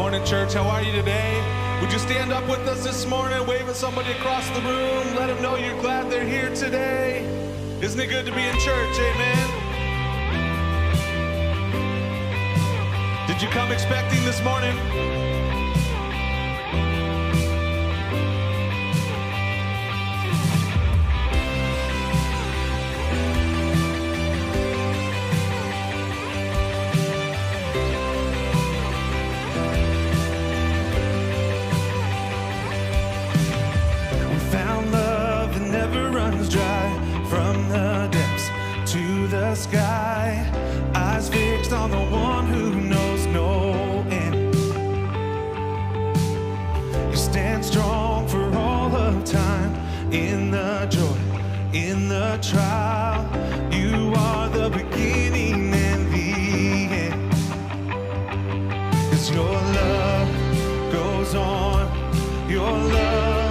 Morning, church. How are you today? Would you stand up with us this morning, waving somebody across the room? Let them know you're glad they're here today. Isn't it good to be in church? Amen. Did you come expecting this morning? goes on. Your love.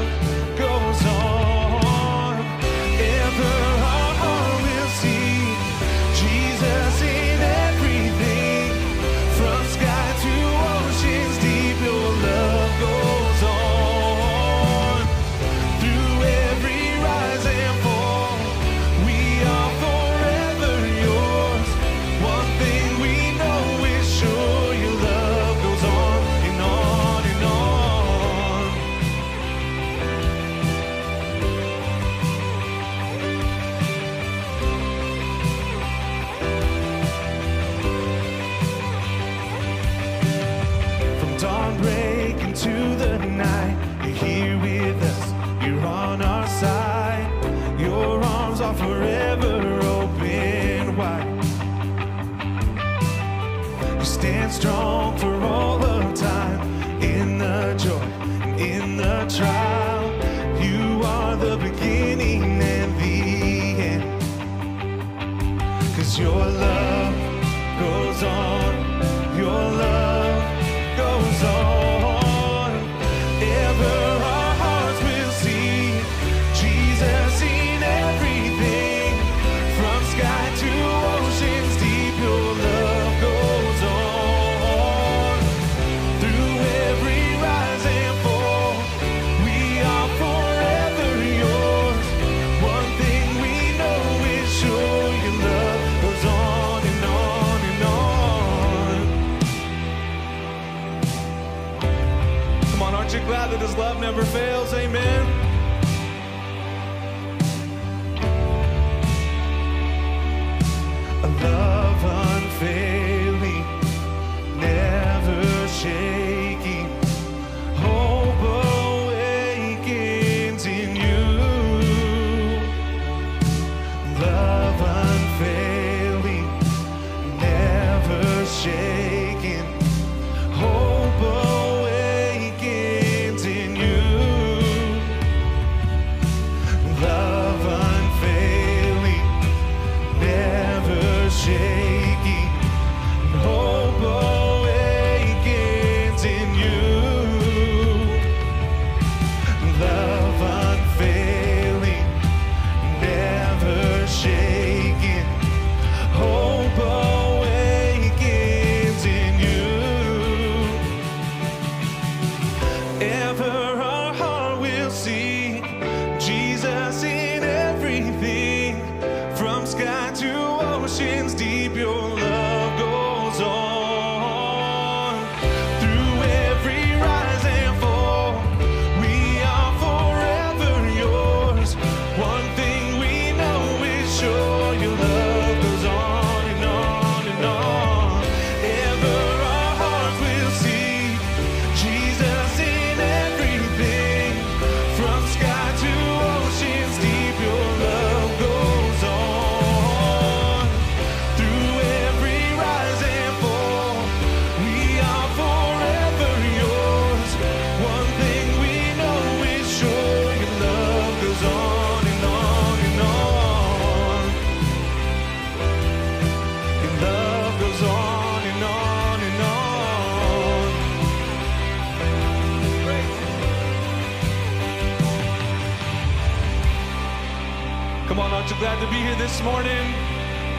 morning?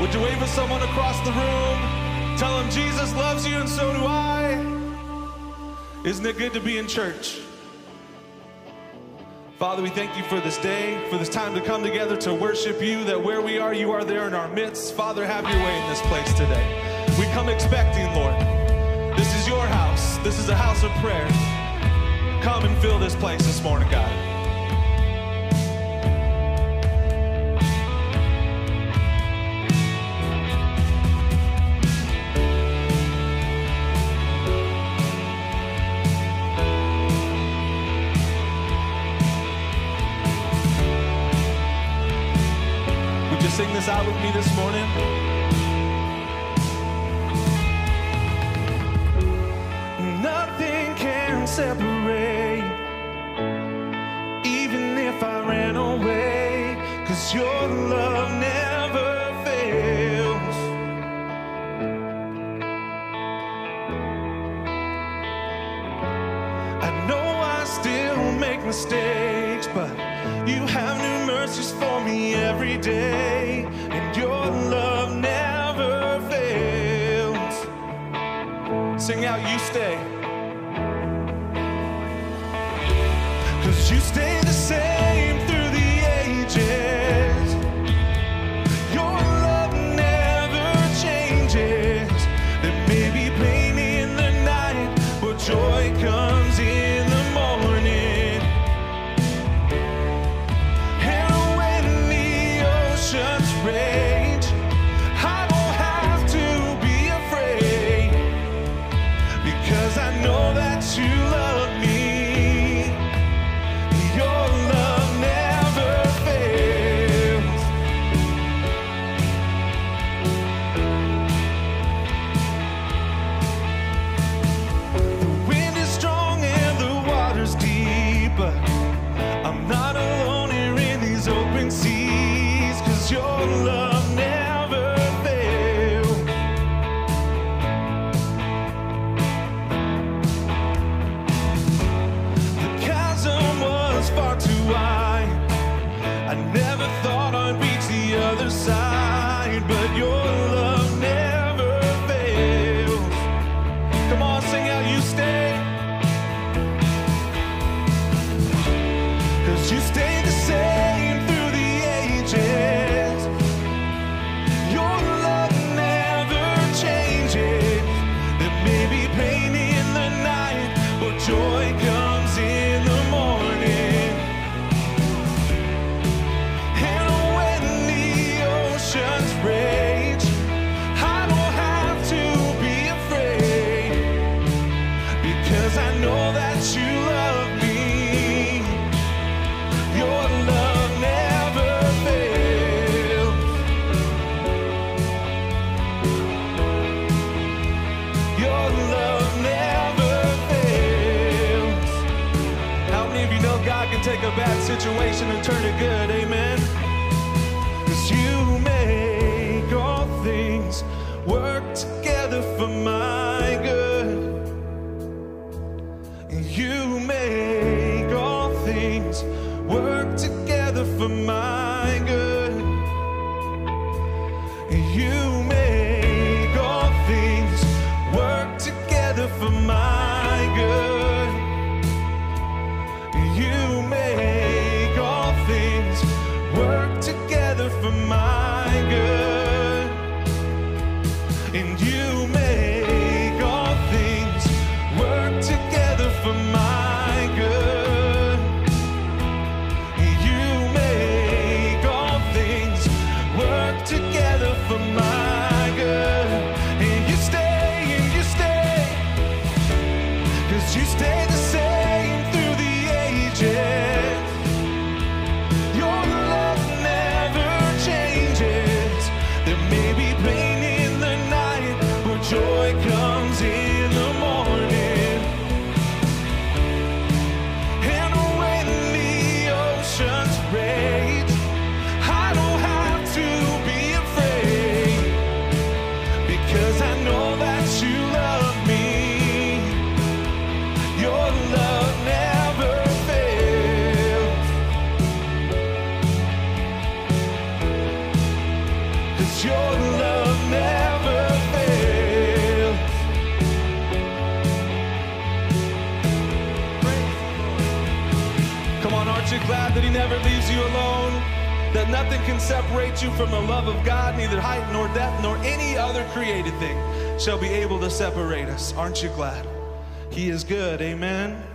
Would you wave at someone across the room? Tell them Jesus loves you and so do I. Isn't it good to be in church? Father, we thank you for this day, for this time to come together to worship you, that where we are, you are there in our midst. Father, have your way in this place today. We come expecting, Lord. This is your house, this is a house of prayer. Come and fill this place this morning, God. out with me this morning? shall be able to separate us. Aren't you glad? He is good. Amen.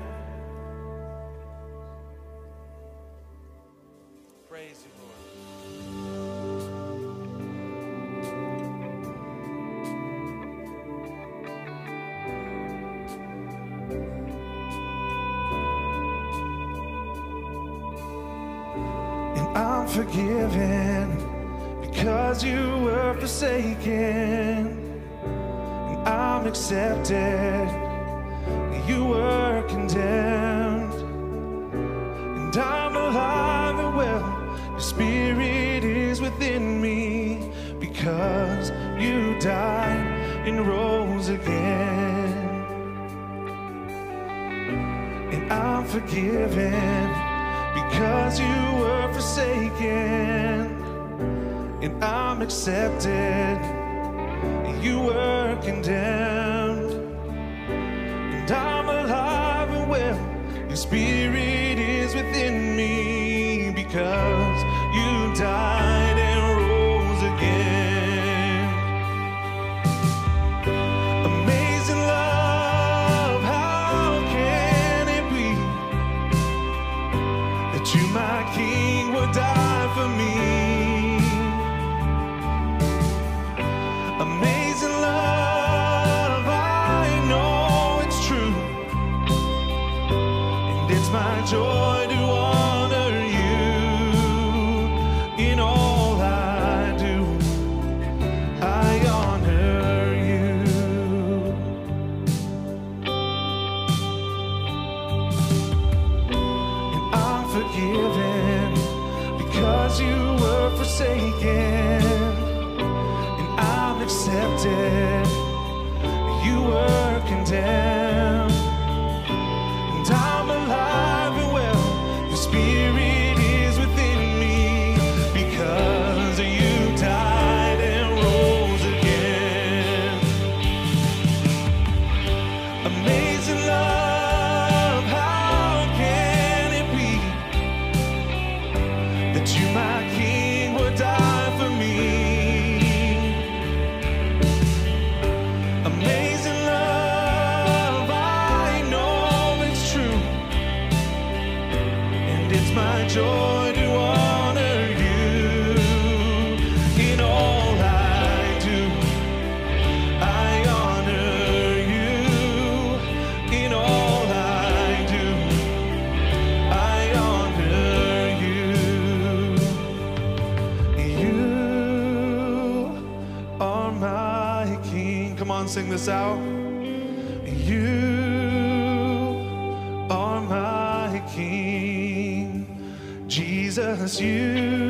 this out. You are my King, Jesus, you.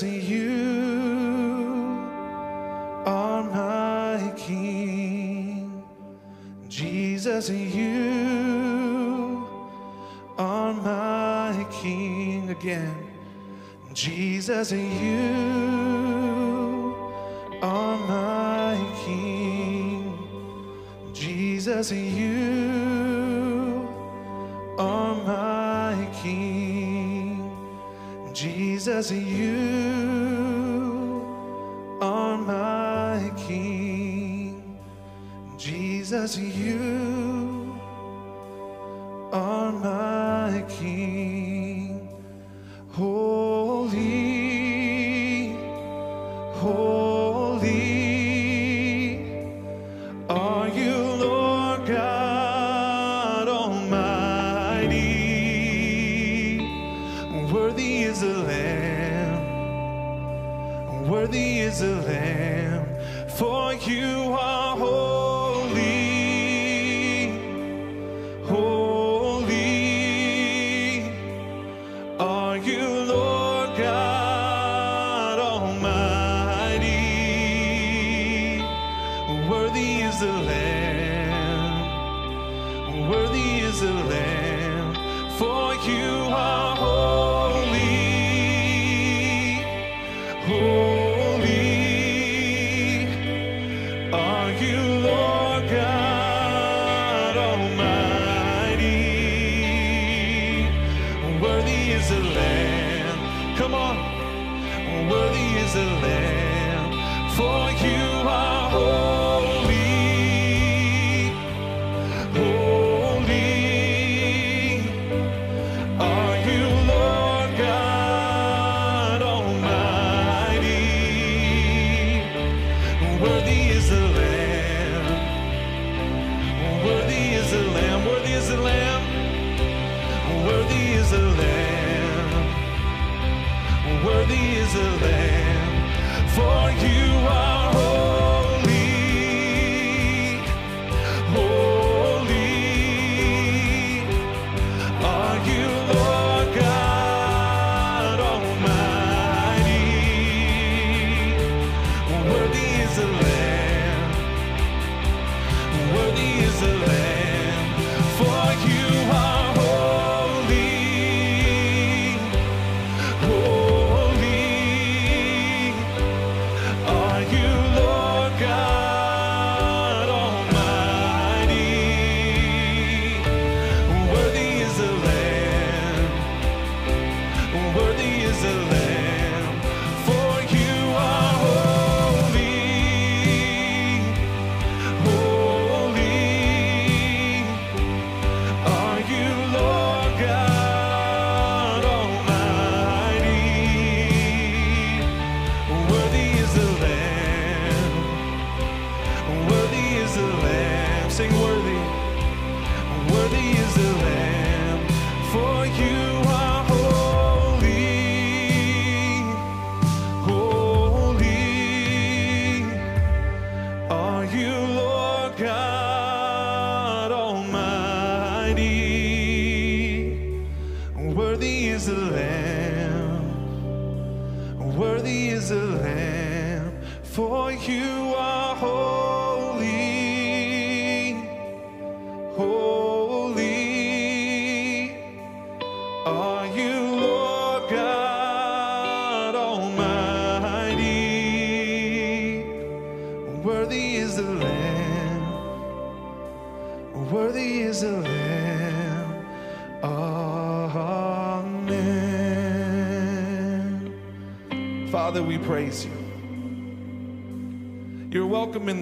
because you are my King. Jesus, you are my King again. Jesus, you are my King. Jesus, you Jesus, you are my King. Jesus, you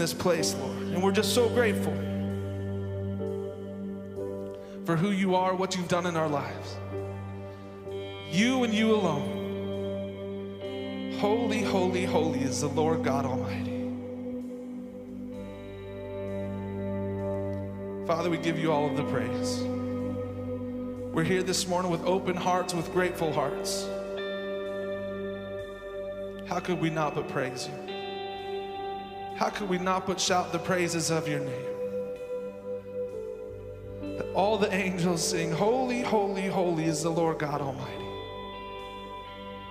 this place, Lord. And we're just so grateful for who you are, what you've done in our lives. You and you alone. Holy, holy, holy is the Lord God Almighty. Father, we give you all of the praise. We're here this morning with open hearts, with grateful hearts. How could we not but praise you? How could we not but shout the praises of your name? That all the angels sing, Holy, holy, holy is the Lord God Almighty.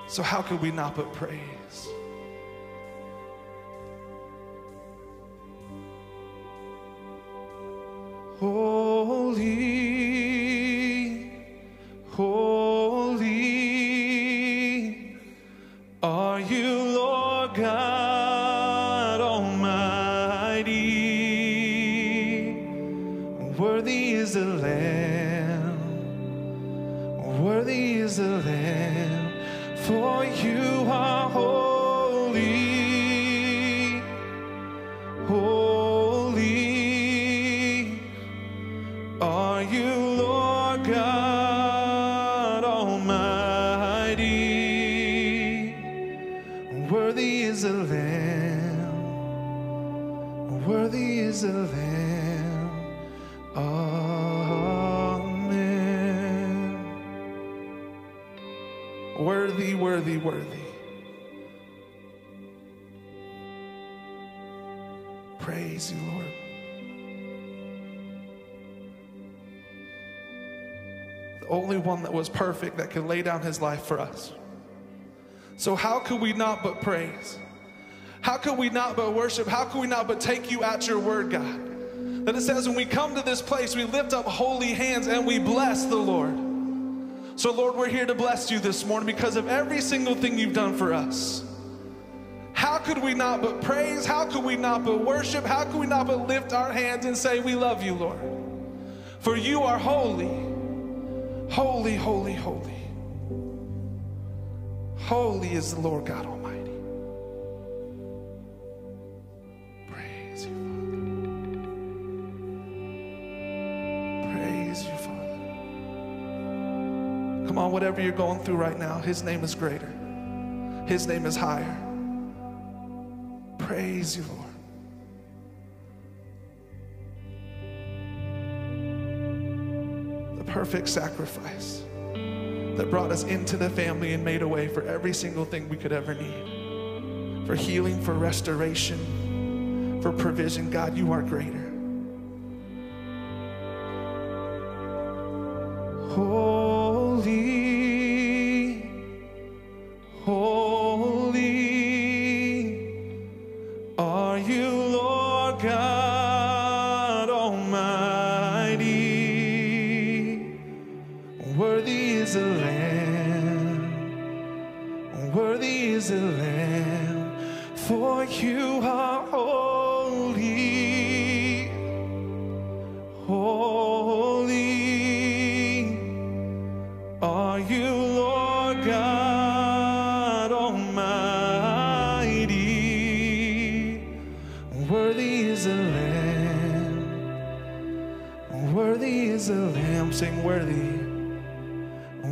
So, how could we not but praise? For you are only one that was perfect that could lay down his life for us. So, how could we not but praise? How could we not but worship? How could we not but take you at your word, God? That it says when we come to this place, we lift up holy hands and we bless the Lord. So, Lord, we're here to bless you this morning because of every single thing you've done for us. How could we not but praise? How could we not but worship? How could we not but lift our hands and say, We love you, Lord? For you are holy, holy, holy, holy. Holy is the Lord God Almighty. Praise you, Father. Praise you, Father. Come on, whatever you're going through right now, His name is greater, His name is higher. Praise you, Lord. Perfect sacrifice that brought us into the family and made a way for every single thing we could ever need for healing, for restoration, for provision. God, you are greater. Worthy is the Lamb, sing worthy.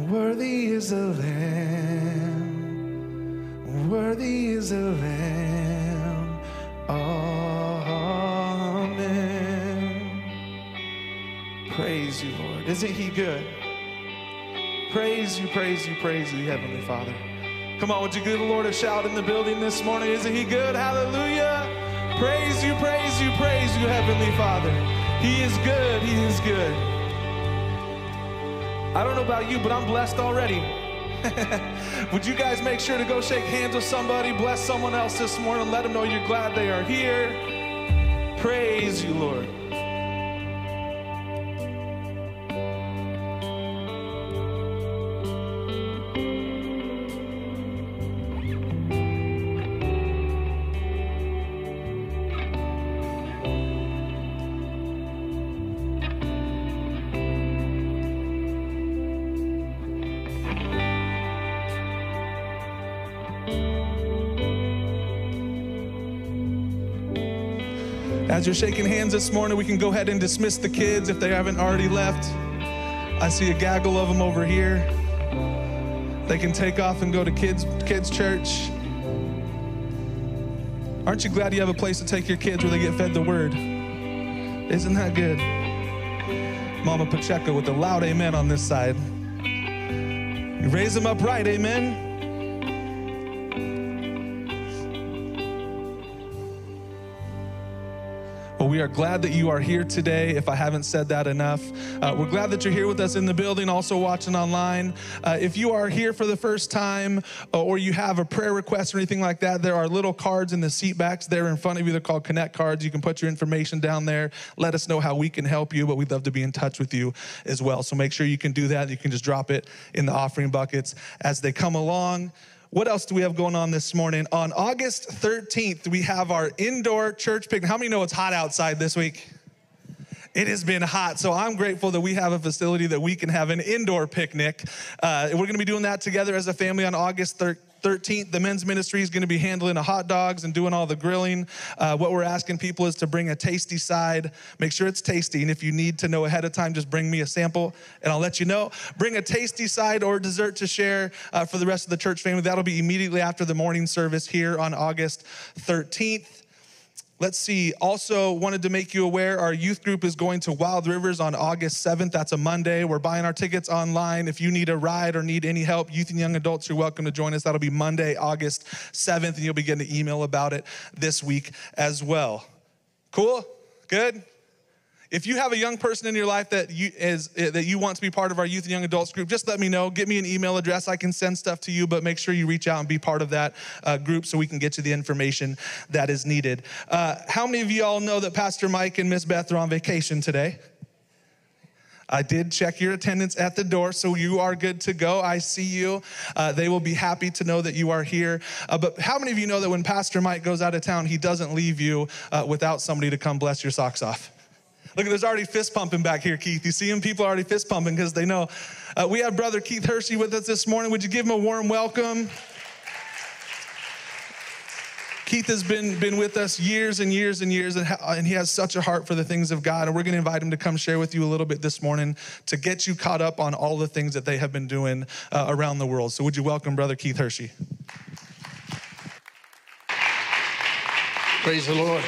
Worthy is the Lamb. Worthy is the Lamb. Amen. Praise you, Lord. Isn't He good? Praise you, praise you, praise you, Heavenly Father. Come on, would you give the Lord a shout in the building this morning? Isn't He good? Hallelujah. Praise you, praise you, praise you, Heavenly Father. He is good, He is good. I don't know about you, but I'm blessed already. Would you guys make sure to go shake hands with somebody, bless someone else this morning, let them know you're glad they are here? Praise you, Lord. As you're shaking hands this morning, we can go ahead and dismiss the kids if they haven't already left. I see a gaggle of them over here. They can take off and go to kids kids church. Aren't you glad you have a place to take your kids where they get fed the word? Isn't that good? Mama Pacheco with a loud amen on this side. You raise them up right, amen. We are glad that you are here today, if I haven't said that enough. Uh, we're glad that you're here with us in the building, also watching online. Uh, if you are here for the first time uh, or you have a prayer request or anything like that, there are little cards in the seat backs there in front of you. They're called Connect cards. You can put your information down there. Let us know how we can help you, but we'd love to be in touch with you as well. So make sure you can do that. You can just drop it in the offering buckets as they come along. What else do we have going on this morning? On August 13th, we have our indoor church picnic. How many know it's hot outside this week? It has been hot, so I'm grateful that we have a facility that we can have an indoor picnic. Uh, we're gonna be doing that together as a family on August 13th. 13th, the men's ministry is going to be handling the hot dogs and doing all the grilling. Uh, what we're asking people is to bring a tasty side. Make sure it's tasty. And if you need to know ahead of time, just bring me a sample and I'll let you know. Bring a tasty side or dessert to share uh, for the rest of the church family. That'll be immediately after the morning service here on August 13th. Let's see. Also, wanted to make you aware our youth group is going to Wild Rivers on August 7th. That's a Monday. We're buying our tickets online. If you need a ride or need any help, youth and young adults, you're welcome to join us. That'll be Monday, August 7th, and you'll be getting an email about it this week as well. Cool? Good? If you have a young person in your life that you is that you want to be part of our youth and young adults group, just let me know. Get me an email address. I can send stuff to you, but make sure you reach out and be part of that uh, group so we can get you the information that is needed. Uh, how many of you all know that Pastor Mike and Miss Beth are on vacation today? I did check your attendance at the door, so you are good to go. I see you. Uh, they will be happy to know that you are here. Uh, but how many of you know that when Pastor Mike goes out of town, he doesn't leave you uh, without somebody to come bless your socks off? Look, there's already fist pumping back here, Keith. You see him? People are already fist pumping because they know. Uh, we have Brother Keith Hershey with us this morning. Would you give him a warm welcome? Keith has been, been with us years and years and years, and, ha- and he has such a heart for the things of God. And we're going to invite him to come share with you a little bit this morning to get you caught up on all the things that they have been doing uh, around the world. So, would you welcome Brother Keith Hershey? Praise the Lord.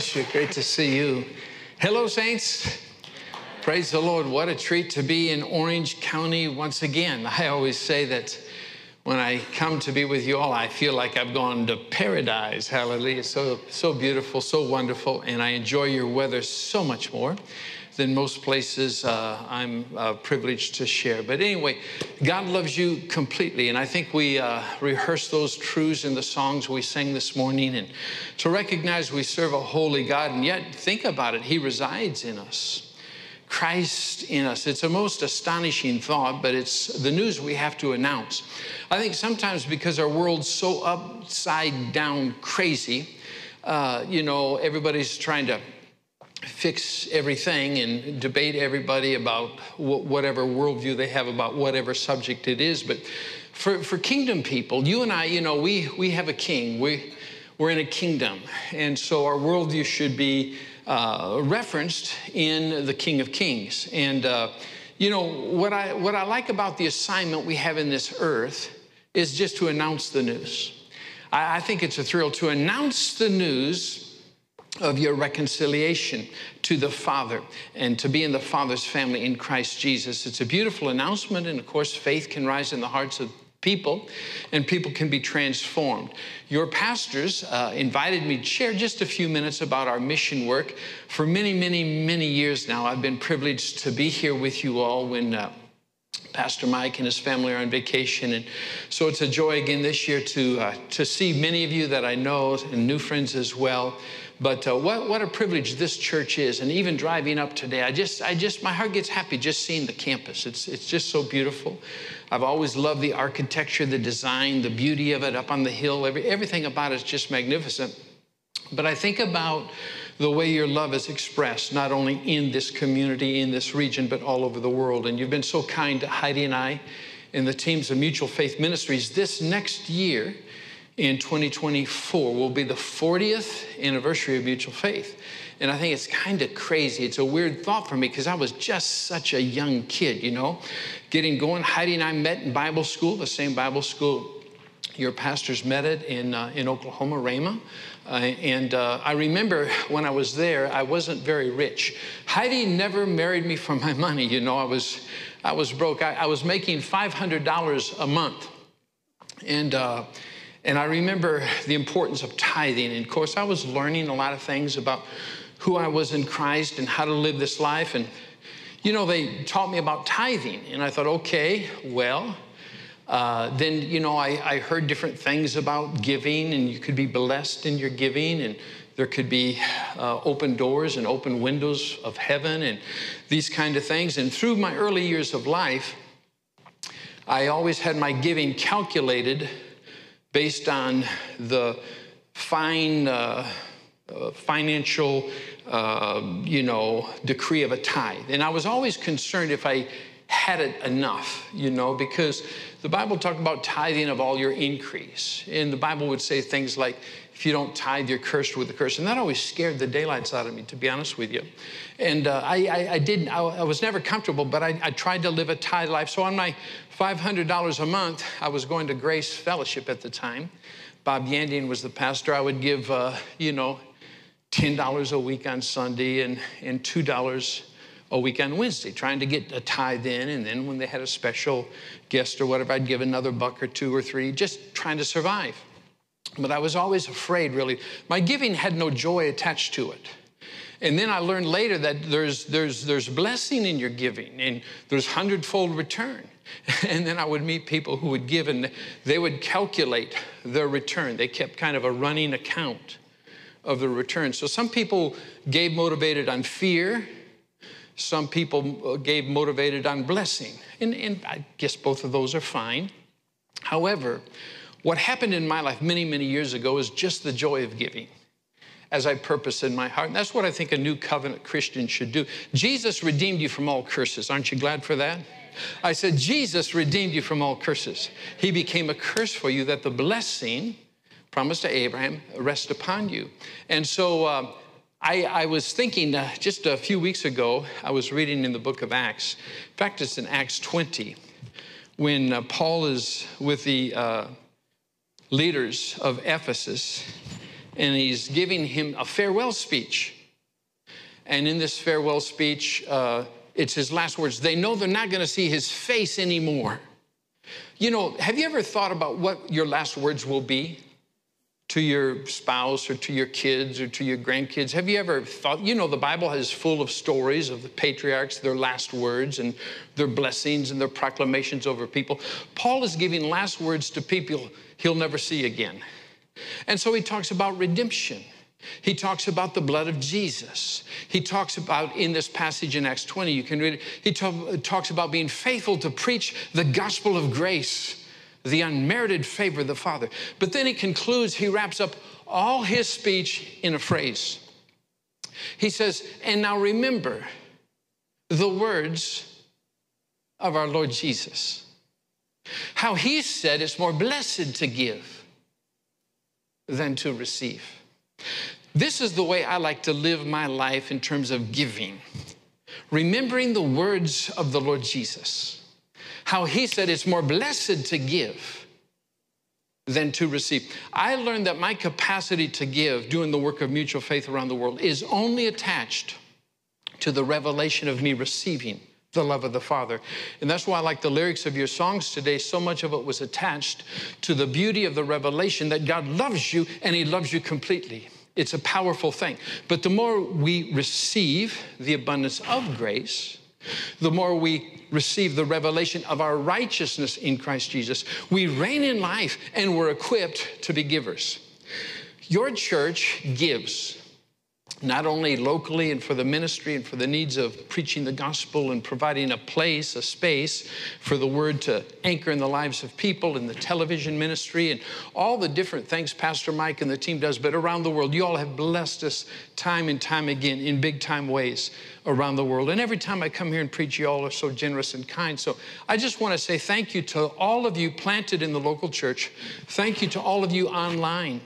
See you. Great to see you. Hello, Saints. Praise the Lord. What a treat to be in Orange County once again. I always say that when I come to be with you all, I feel like I've gone to paradise. Hallelujah. So, so beautiful, so wonderful, and I enjoy your weather so much more than most places uh, I'm uh, privileged to share. But anyway, God loves you completely. And I think we uh, rehearse those truths in the songs we sang this morning. And to recognize we serve a holy God, and yet think about it, He resides in us. Christ in us. It's a most astonishing thought, but it's the news we have to announce. I think sometimes because our world's so upside down crazy, uh, you know, everybody's trying to fix everything and debate everybody about whatever worldview they have about whatever subject it is. But for, for kingdom people, you and I, you know, we, we have a king. We, we're in a kingdom. And so our worldview should be uh, referenced in the King of Kings. And, uh, you know, what I, what I like about the assignment we have in this earth is just to announce the news. I, I think it's a thrill to announce the news of your reconciliation to the Father and to be in the Father's family in Christ Jesus. It's a beautiful announcement, and of course, faith can rise in the hearts of people and people can be transformed. Your pastors uh, invited me to share just a few minutes about our mission work. For many, many, many years now, I've been privileged to be here with you all when. Uh, Pastor Mike and his family are on vacation, and so it's a joy again this year to uh, to see many of you that I know and new friends as well. But uh, what, what a privilege this church is. And even driving up today, I just, I just, my heart gets happy just seeing the campus. It's, it's just so beautiful. I've always loved the architecture, the design, the beauty of it up on the hill. Every, everything about it is just magnificent. But I think about the way your love is expressed, not only in this community, in this region, but all over the world. And you've been so kind to Heidi and I and the teams of Mutual Faith Ministries. This next year, in 2024 will be the 40th anniversary of Mutual Faith. And I think it's kind of crazy. It's a weird thought for me because I was just such a young kid, you know, getting going. Heidi and I met in Bible school, the same Bible school your pastors met at in, uh, in Oklahoma, Rhema. Uh, and uh, I remember when I was there, I wasn't very rich. Heidi never married me for my money. You know, I was, I was broke. I, I was making $500 a month. And, uh, and I remember the importance of tithing. And of course, I was learning a lot of things about who I was in Christ and how to live this life. And, you know, they taught me about tithing. And I thought, okay, well, uh, then, you know, I, I heard different things about giving, and you could be blessed in your giving, and there could be uh, open doors and open windows of heaven, and these kind of things. And through my early years of life, I always had my giving calculated based on the fine uh, uh, financial, uh, you know, decree of a tithe. And I was always concerned if I had it enough, you know, because the Bible talked about tithing of all your increase. And the Bible would say things like, if you don't tithe, you're cursed with a curse. And that always scared the daylights out of me, to be honest with you. And uh, I, I, I, didn't, I, I, was never comfortable, but I, I tried to live a tithe life. So on my $500 a month, I was going to Grace Fellowship at the time. Bob Yandian was the pastor. I would give, uh, you know, $10 a week on Sunday and, and $2 a week on Wednesday, trying to get a tithe in. And then when they had a special guest or whatever, I'd give another buck or two or three, just trying to survive. But I was always afraid, really. My giving had no joy attached to it. And then I learned later that there's, there's, there's blessing in your giving and there's hundredfold return. And then I would meet people who would give and they would calculate their return. They kept kind of a running account of the return. So some people gave motivated on fear, some people uh, gave motivated on blessing. And, and I guess both of those are fine. However, what happened in my life many, many years ago is just the joy of giving as I purpose in my heart. And that's what I think a new covenant Christian should do. Jesus redeemed you from all curses. Aren't you glad for that? I said, Jesus redeemed you from all curses. He became a curse for you that the blessing promised to Abraham rest upon you. And so uh, I, I, was thinking uh, just a few weeks ago, I was reading in the book of Acts. In fact, it's in Acts 20 when uh, Paul is with the uh, leaders of Ephesus and he's giving him a farewell speech. And in this farewell speech, uh, it's his last words. They know they're not going to see his face anymore. You know, have you ever thought about what your last words will be to your spouse or to your kids or to your grandkids? Have you ever thought, you know, the Bible is full of stories of the patriarchs, their last words and their blessings and their proclamations over people. Paul is giving last words to people he'll never see again. And so he talks about redemption. He talks about the blood of Jesus. He talks about, in this passage in Acts 20, you can read it, he talk, talks about being faithful to preach the gospel of grace, the unmerited favor of the Father. But then he concludes, he wraps up all his speech in a phrase. He says, And now remember the words of our Lord Jesus. How he said it's more blessed to give than to receive. This is the way I like to live my life in terms of giving. Remembering the words of the Lord Jesus, how he said it's more blessed to give than to receive. I learned that my capacity to give doing the work of mutual faith around the world is only attached to the revelation of me receiving the love of the Father. And that's why I like the lyrics of your songs today. So much of it was attached to the beauty of the revelation that God loves you and He loves you completely. It's a powerful thing. But the more we receive the abundance of grace, the more we receive the revelation of our righteousness in Christ Jesus, we reign in life and we're equipped to be givers. Your church gives not only locally and for the ministry and for the needs of preaching the gospel and providing a place, a space for the word to anchor in the lives of people in the television ministry and all the different things Pastor Mike and the team does, but around the world. You all have blessed us time and time again in big time ways around the world. And every time I come here and preach, you all are so generous and kind. So I just want to say thank you to all of you planted in the local church. Thank you to all of you online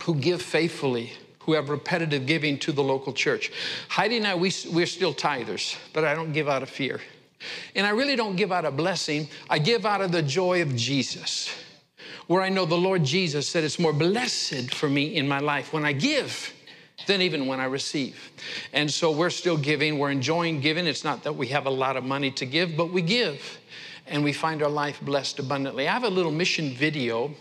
who give faithfully who have repetitive giving to the local church. Heidi and I, we, we're still tithers, but I don't give out of fear. And I really don't give out of blessing, I give out of the joy of Jesus, where I know the Lord Jesus said it's more blessed for me in my life when I give than even when I receive. And so we're still giving, we're enjoying giving. It's not that we have a lot of money to give, but we give. And we find our life blessed abundantly. I have a little mission video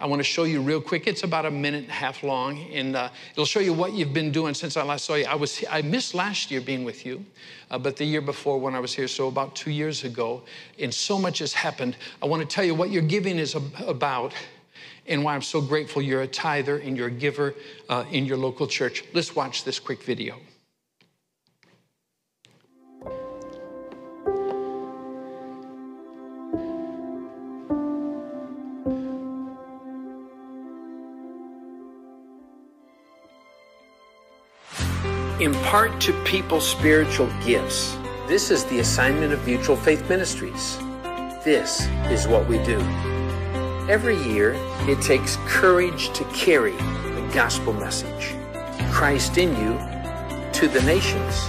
I want to show you real quick. It's about a minute and a half long, and uh, it'll show you what you've been doing since I last saw you. I was I missed last year being with you, uh, but the year before when I was here, so about two years ago, and so much has happened. I want to tell you what your giving is about and why I'm so grateful you're a tither and you're a giver uh, in your local church. Let's watch this quick video. Impart to people spiritual gifts. This is the assignment of Mutual Faith Ministries. This is what we do. Every year, it takes courage to carry the gospel message. Christ in you to the nations.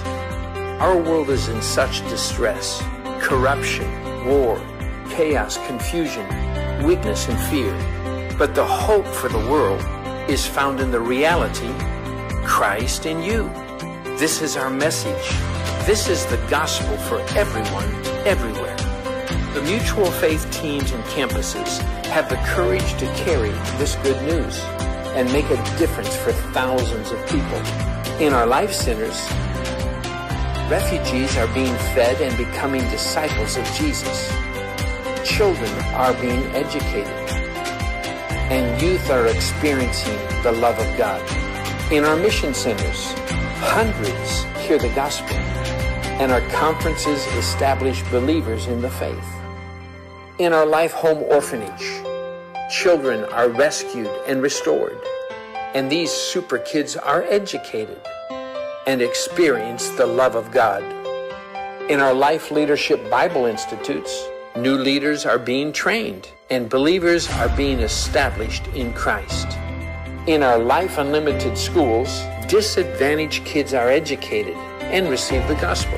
Our world is in such distress corruption, war, chaos, confusion, weakness, and fear. But the hope for the world is found in the reality Christ in you. This is our message. This is the gospel for everyone, everywhere. The mutual faith teams and campuses have the courage to carry this good news and make a difference for thousands of people. In our life centers, refugees are being fed and becoming disciples of Jesus. Children are being educated. And youth are experiencing the love of God. In our mission centers, Hundreds hear the gospel, and our conferences establish believers in the faith. In our Life Home Orphanage, children are rescued and restored, and these super kids are educated and experience the love of God. In our Life Leadership Bible Institutes, new leaders are being trained and believers are being established in Christ. In our Life Unlimited schools, disadvantaged kids are educated and receive the gospel.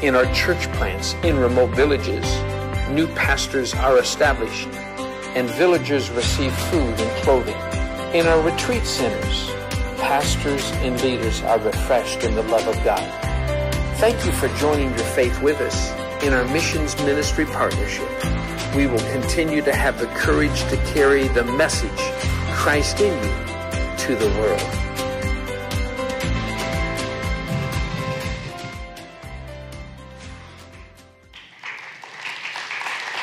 In our church plants in remote villages, new pastors are established and villagers receive food and clothing. In our retreat centers, pastors and leaders are refreshed in the love of God. Thank you for joining your faith with us in our missions ministry partnership. We will continue to have the courage to carry the message, Christ in you, to the world.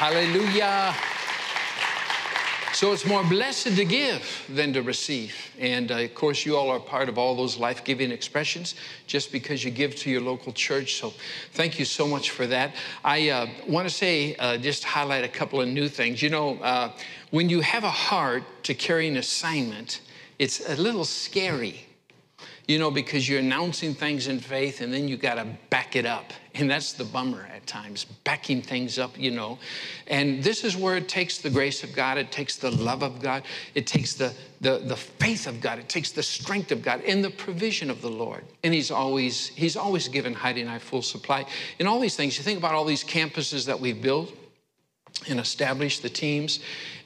Hallelujah. So it's more blessed to give than to receive. And uh, of course, you all are part of all those life giving expressions just because you give to your local church. So thank you so much for that. I uh, want to say, uh, just highlight a couple of new things. You know, uh, when you have a heart to carry an assignment, it's a little scary you know, because you're announcing things in faith and then you got to back it up. And that's the bummer at times, backing things up, you know. And this is where it takes the grace of God, it takes the love of God, it takes the, the, the faith of God, it takes the strength of God and the provision of the Lord. And He's always, He's always given Heidi and I full supply. In all these things, you think about all these campuses that we've built and established, the teams,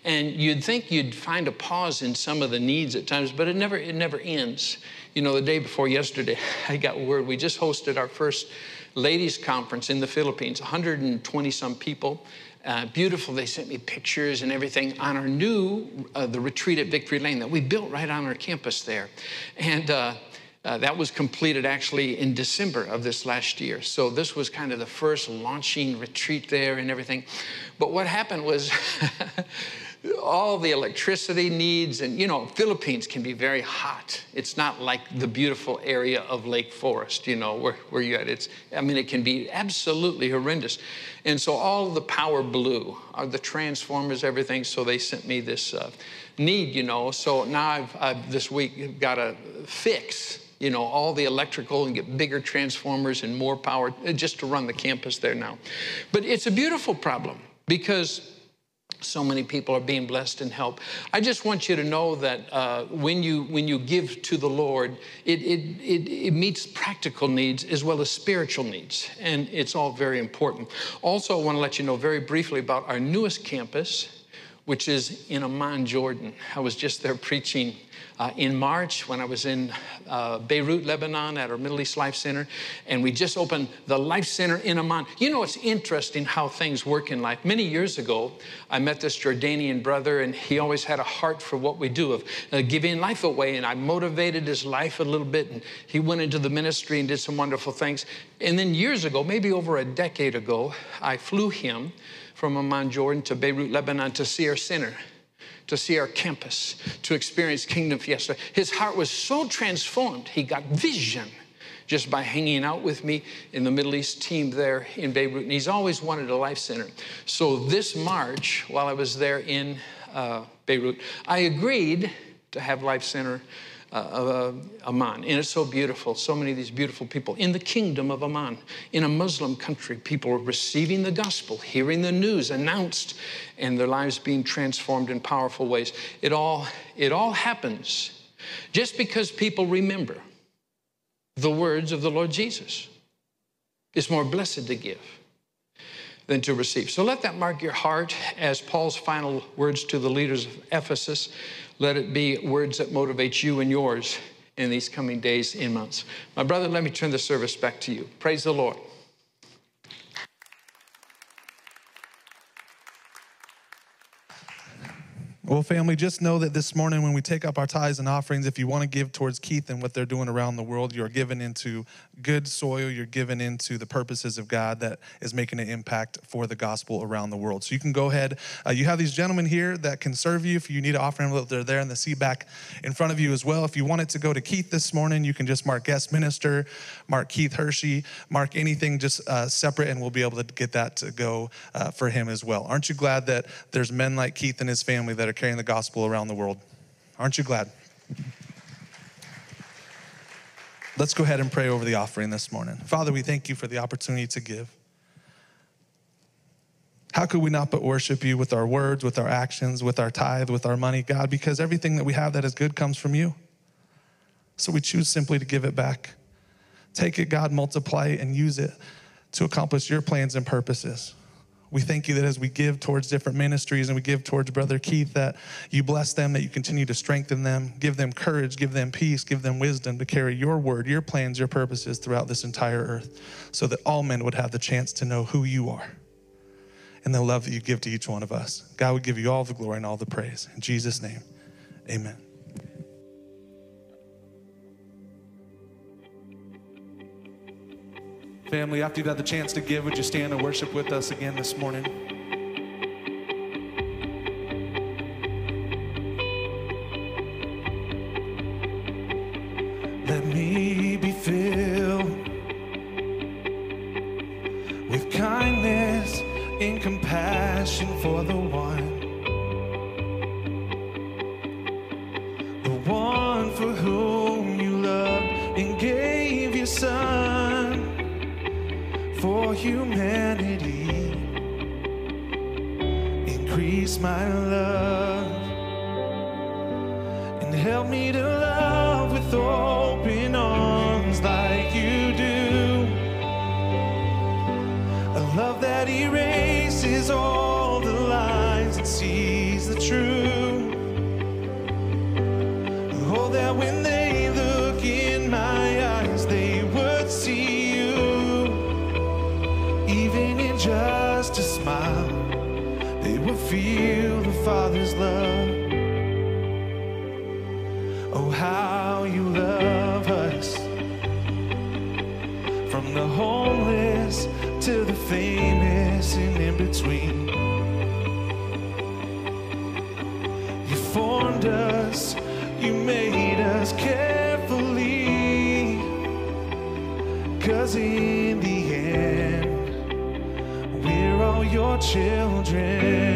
and you'd think you'd find a pause in some of the needs at times, but it never, it never ends. You know, the day before yesterday, I got word we just hosted our first ladies' conference in the Philippines, 120 some people. Uh, beautiful. They sent me pictures and everything on our new, uh, the retreat at Victory Lane that we built right on our campus there. And uh, uh, that was completed actually in December of this last year. So this was kind of the first launching retreat there and everything. But what happened was all the electricity needs and you know philippines can be very hot. It's not like the beautiful area of lake forest you know where, where you at. It's i mean it can be absolutely horrendous. And so all the power blew uh, the transformers everything so they sent me this uh, need you know. So now i've, I've this week got to fix you know all the electrical and get bigger transformers and more power uh, just to run the campus there now. But it's a beautiful problem because so many people are being blessed and helped. I just want you to know that uh, when you when you give to the Lord, it, it it it meets practical needs as well as spiritual needs, and it's all very important. Also, I want to let you know very briefly about our newest campus. which is in Amman, Jordan. I was just there preaching uh, in March when I was in uh, Beirut, Lebanon at our Middle East Life Center, and we just opened the Life Center in Amman. You know, it's interesting how things work in life. Many years ago, I met this Jordanian brother, and he always had a heart for what we do of uh, giving life away, and I motivated his life a little bit, and he went into the ministry and did some wonderful things. And then years ago, maybe over a decade ago, I flew him from Amman, Jordan to Beirut, Lebanon to see our center to see our campus, to experience Kingdom Fiesta. His heart was so transformed, he got vision just by hanging out with me in the Middle East team there in Beirut. And he's always wanted a life center. So this March, while I was there in uh, Beirut, I agreed to have Life Center uh, uh, Amman. And it's so beautiful. So many of these beautiful people in the kingdom of Amman, in a Muslim country, people are receiving the gospel, hearing the news announced, and their lives being transformed in powerful ways. It all, it all happens just because people remember the words of the Lord Jesus. It's more blessed to give than to receive. So let that mark your heart as Paul's final words to the leaders of Ephesus. Let it be words that motivate you and yours in these coming days and months. My brother, let me turn the service back to you. Praise the Lord. Well, family, just know that this morning when we take up our tithes and offerings, if you want to give towards Keith and what they're doing around the world, you're given into good soil. You're given into the purposes of God that is making an impact for the gospel around the world. So you can go ahead. Uh, you have these gentlemen here that can serve you. If you need an offering, they're there in the seat back in front of you as well. If you want it to go to Keith this morning, you can just mark guest minister, mark Keith Hershey, mark anything just uh, separate, and we'll be able to get that to go uh, for him as well. Aren't you glad that there's men like Keith and his family that are carrying the gospel around the world. Aren't you glad? Let's go ahead and pray over the offering this morning. Father, we thank you for the opportunity to give. How could we not but worship you with our words, with our actions, with our tithe, with our money, God? Because everything that we have that is good comes from you. So we choose simply to give it back. Take it, God, multiply it, and use it to accomplish your plans and purposes. We thank you that as we give towards different ministries and we give towards Brother Keith, that you bless them, that you continue to strengthen them, give them courage, give them peace, give them wisdom to carry your word, your plans, your purposes throughout this entire earth, so that all men would have the chance to know who you are and the love that you give to each one of us. God would give you all the glory and all the praise. In Jesus' name, amen. Family, after you've had the chance to give, would you stand and worship with us again this morning? Let me be filled with kindness and compassion for the one. The one for whom you loved and gave your son for humanity. Increase my love and help me to love with open arms like you do. A love that erases all children.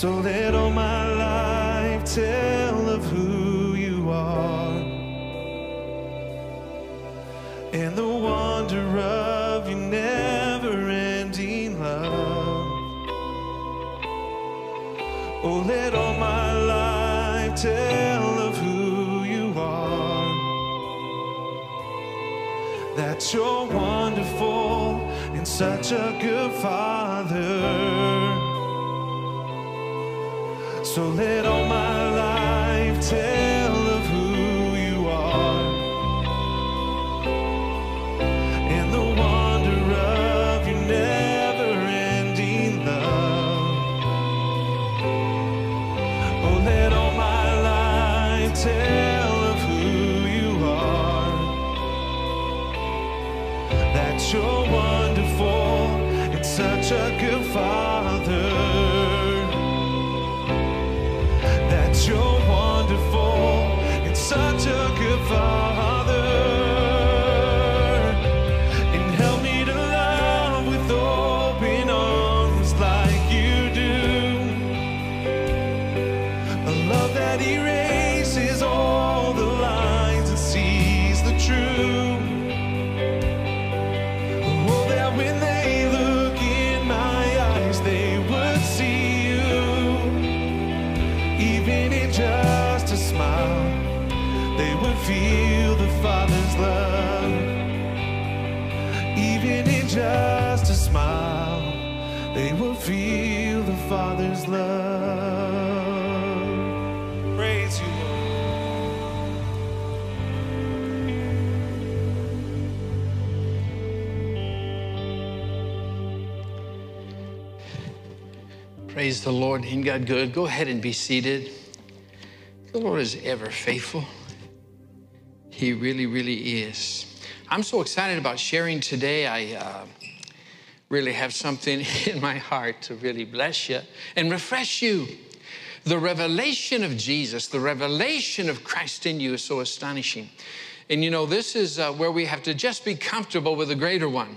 So let all my life tell of who you are and the wonder of your never ending love. Oh, let all my life tell of who you are. That you're wonderful and such a good father. So let all my life tell The Lord. Ain't God good? Go ahead and be seated. The Lord is ever faithful. He really, really is. I'm so excited about sharing today. I uh, really have something in my heart to really bless you and refresh you. The revelation of Jesus, the revelation of Christ in you is so astonishing. And you know, this is uh, where we have to just be comfortable with the greater one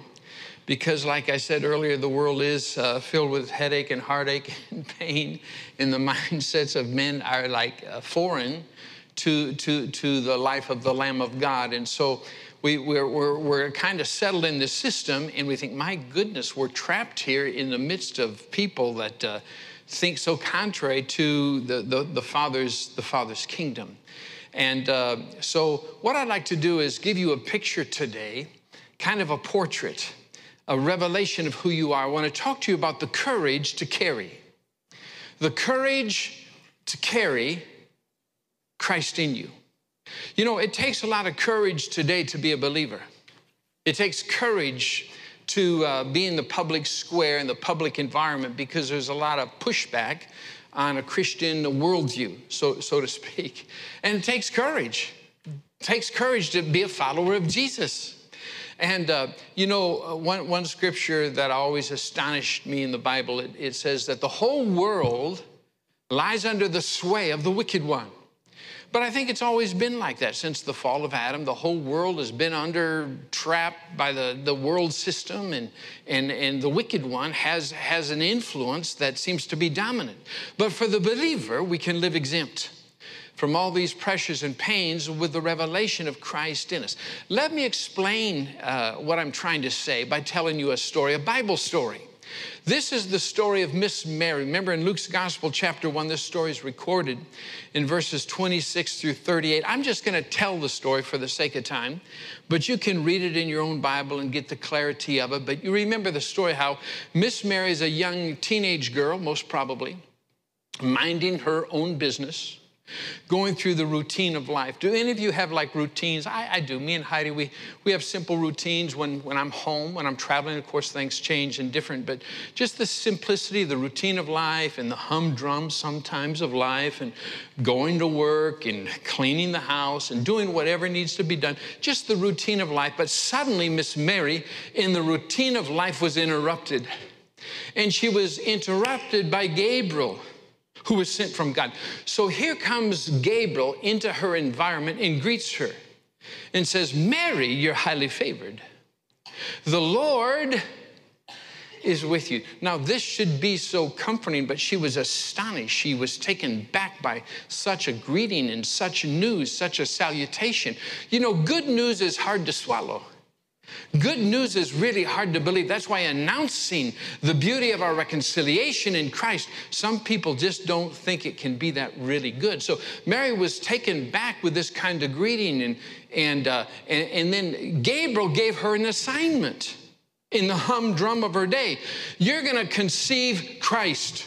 because like i said earlier the world is uh, filled with headache and heartache and pain and the mindsets of men are like uh, foreign to, to, to the life of the lamb of god. And so we, we're, we're, we're kind of settled in this system and we think my goodness we're trapped here in the midst of people that uh, think so contrary to the, the, the father's the father's kingdom. And uh, so what i'd like to do is give you a picture today kind of a portrait a revelation of who you are. I want to talk to you about the courage to carry. The courage to carry Christ in you. You know, it takes a lot of courage today to be a believer. It takes courage to uh, be in the public square, in the public environment, because there's a lot of pushback on a Christian worldview, so, so to speak. And it takes courage. It takes courage to be a follower of Jesus. And uh, you know, uh, one, one scripture that always astonished me in the Bible, it, it says that the whole world lies under the sway of the wicked one. But I think it's always been like that since the fall of Adam. The whole world has been under trapped by the, the world system, and, and, and the wicked one has, has an influence that seems to be dominant. But for the believer, we can live exempt from all these pressures and pains with the revelation of Christ in us. Let me explain uh, what I'm trying to say by telling you a story, a Bible story. This is the story of Miss Mary. Remember in Luke's Gospel, chapter 1, this story is recorded in verses 26 through 38. I'm just going to tell the story for the sake of time, but you can read it in your own Bible and get the clarity of it. But you remember the story how Miss Mary is a young teenage girl, most probably, minding her own business going through the routine of life. Do any of you have like routines? I, I, do. Me and Heidi, we, we have simple routines when, when I'm home, when I'm traveling. Of course, things change and different, but just the simplicity, the routine of life, and the humdrum sometimes of life, and going to work, and cleaning the house, and doing whatever needs to be done. Just the routine of life. But suddenly, Miss Mary, in the routine of life, was interrupted. And she was interrupted by Gabriel who was sent from God. So here comes Gabriel into her environment and greets her and says, Mary, you're highly favored. The Lord is with you. Now, this should be so comforting, but she was astonished. She was taken back by such a greeting and such news, such a salutation. You know, good news is hard to swallow. Good news is really hard to believe. That's why announcing the beauty of our reconciliation in Christ, some people just don't think it can be that really good. So Mary was taken back with this kind of greeting, and, and, uh, and, and then Gabriel gave her an assignment in the humdrum of her day. You're going to conceive Christ,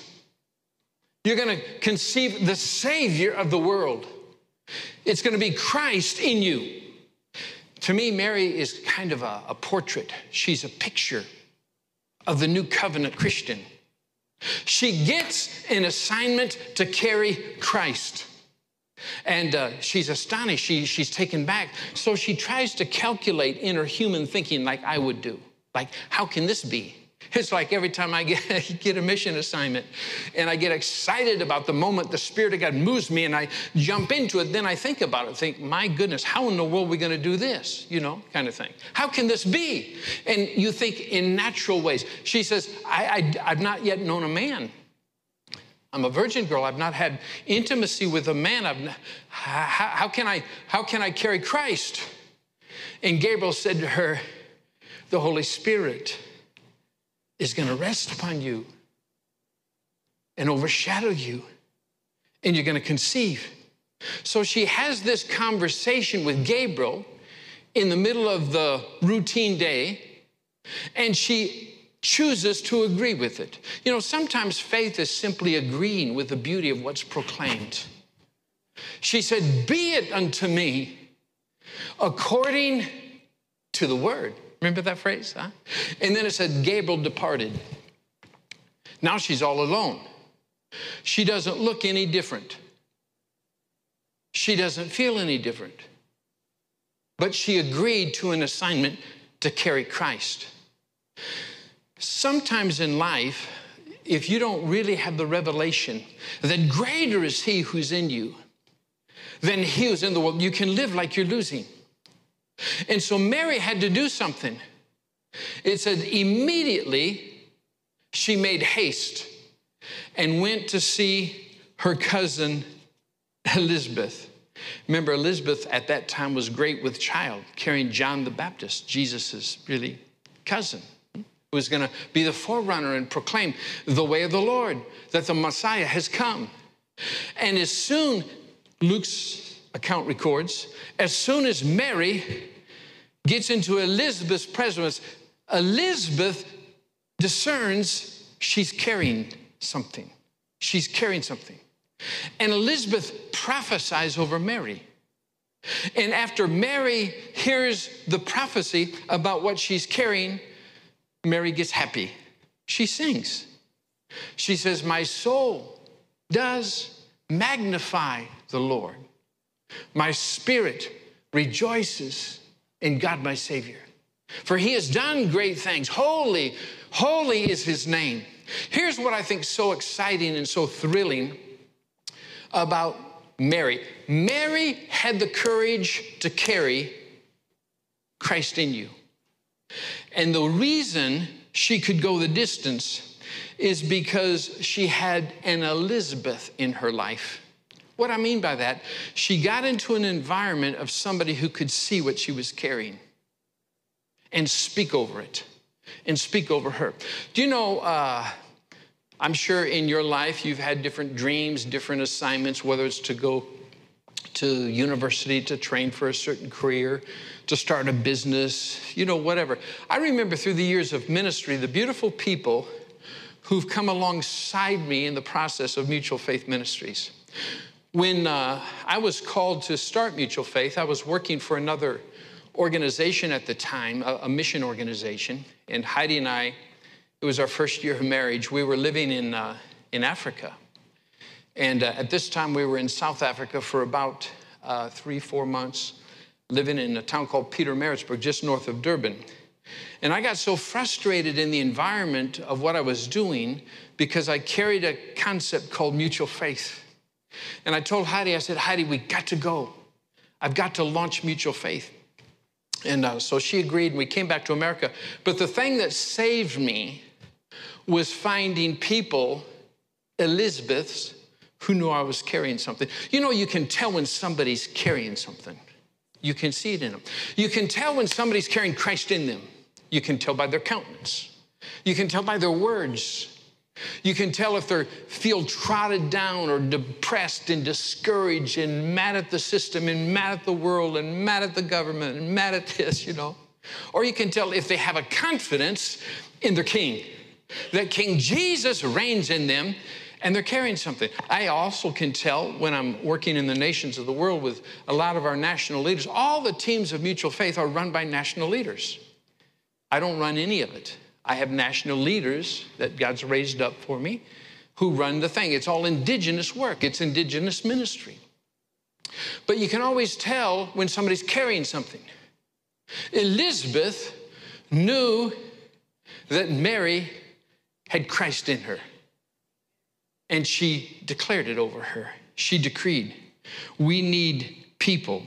you're going to conceive the Savior of the world. It's going to be Christ in you. To me, Mary is kind of a, a portrait. She's a picture of the new covenant Christian. She gets an assignment to carry Christ. And uh, she's astonished. She, she's taken back. So she tries to calculate in her human thinking, like I would do. Like, how can this be? It's like every time I get, get a mission assignment and I get excited about the moment the Spirit of God moves me and I jump into it, then I think about it, think, my goodness, how in the world are we going to do this? You know, kind of thing. How can this be? And you think in natural ways. She says, I, I, I've not yet known a man. I'm a virgin girl. I've not had intimacy with a man. Not, how, how, can I, how can I carry Christ? And Gabriel said to her, The Holy Spirit is going to rest upon you and overshadow you, and you're going to conceive. So she has this conversation with Gabriel in the middle of the routine day, and she chooses to agree with it. You know, sometimes faith is simply agreeing with the beauty of what's proclaimed. She said, Be it unto me according to the word. Remember that phrase? Huh? And then it said, Gabriel departed. Now she's all alone. She doesn't look any different. She doesn't feel any different. But she agreed to an assignment to carry Christ. Sometimes in life, if you don't really have the revelation that greater is He who's in you than He who's in the world, you can live like you're losing. And so Mary had to do something. It said, immediately she made haste and went to see her cousin Elizabeth. Remember, Elizabeth at that time was great with child, carrying John the Baptist, Jesus's really cousin, who was going to be the forerunner and proclaim the way of the Lord, that the Messiah has come. And as soon, Luke's account records, as soon as Mary gets into Elizabeth's presence, Elizabeth discerns she's carrying something. She's carrying something. And Elizabeth prophesies over Mary. And after Mary hears the prophecy about what she's carrying, Mary gets happy. She sings. She says, My soul does magnify the Lord. My spirit rejoices in God, my Savior. For he has done great things. Holy, holy is his name. Here's what I think so exciting and so thrilling about Mary. Mary had the courage to carry Christ in you. And the reason she could go the distance is because she had an Elizabeth in her life. What I mean by that, she got into an environment of somebody who could see what she was carrying and speak over it and speak over her. Do you know, uh, I'm sure in your life you've had different dreams, different assignments, whether it's to go to university to train for a certain career, to start a business, you know, whatever. I remember through the years of ministry, the beautiful people who've come alongside me in the process of Mutual Faith Ministries. When uh, I was called to start Mutual Faith, I was working for another organization at the time, a, a, mission organization, and Heidi and I, it was our first year of marriage. We were living in, uh, in Africa. And uh, at this time, we were in South Africa for about uh, three, four months, living in a town called Pietermaritzburg, just north of Durban. And I got so frustrated in the environment of what I was doing because I carried a concept called mutual faith. And I told Heidi, I said, Heidi, we got to go. I've got to launch mutual faith. And uh, so she agreed, and we came back to America. But the thing that saved me was finding people, Elizabeths, who knew I was carrying something. You know, you can tell when somebody's carrying something. You can see it in them. You can tell when somebody's carrying Christ in them. You can tell by their countenance. You can tell by their words. You can tell if they feel trodden down or depressed and discouraged and mad at the system and mad at the world and mad at the government and mad at this, you know. Or you can tell if they have a confidence in their king, that King Jesus reigns in them and they're carrying something. I also can tell when I'm working in the nations of the world with a lot of our national leaders, all the teams of mutual faith are run by national leaders. I don't run any of it. I have national leaders that God's raised up for me who run the thing. It's all indigenous work, it's indigenous ministry. But you can always tell when somebody's carrying something. Elizabeth knew that Mary had Christ in her, and she declared it over her. She decreed, We need people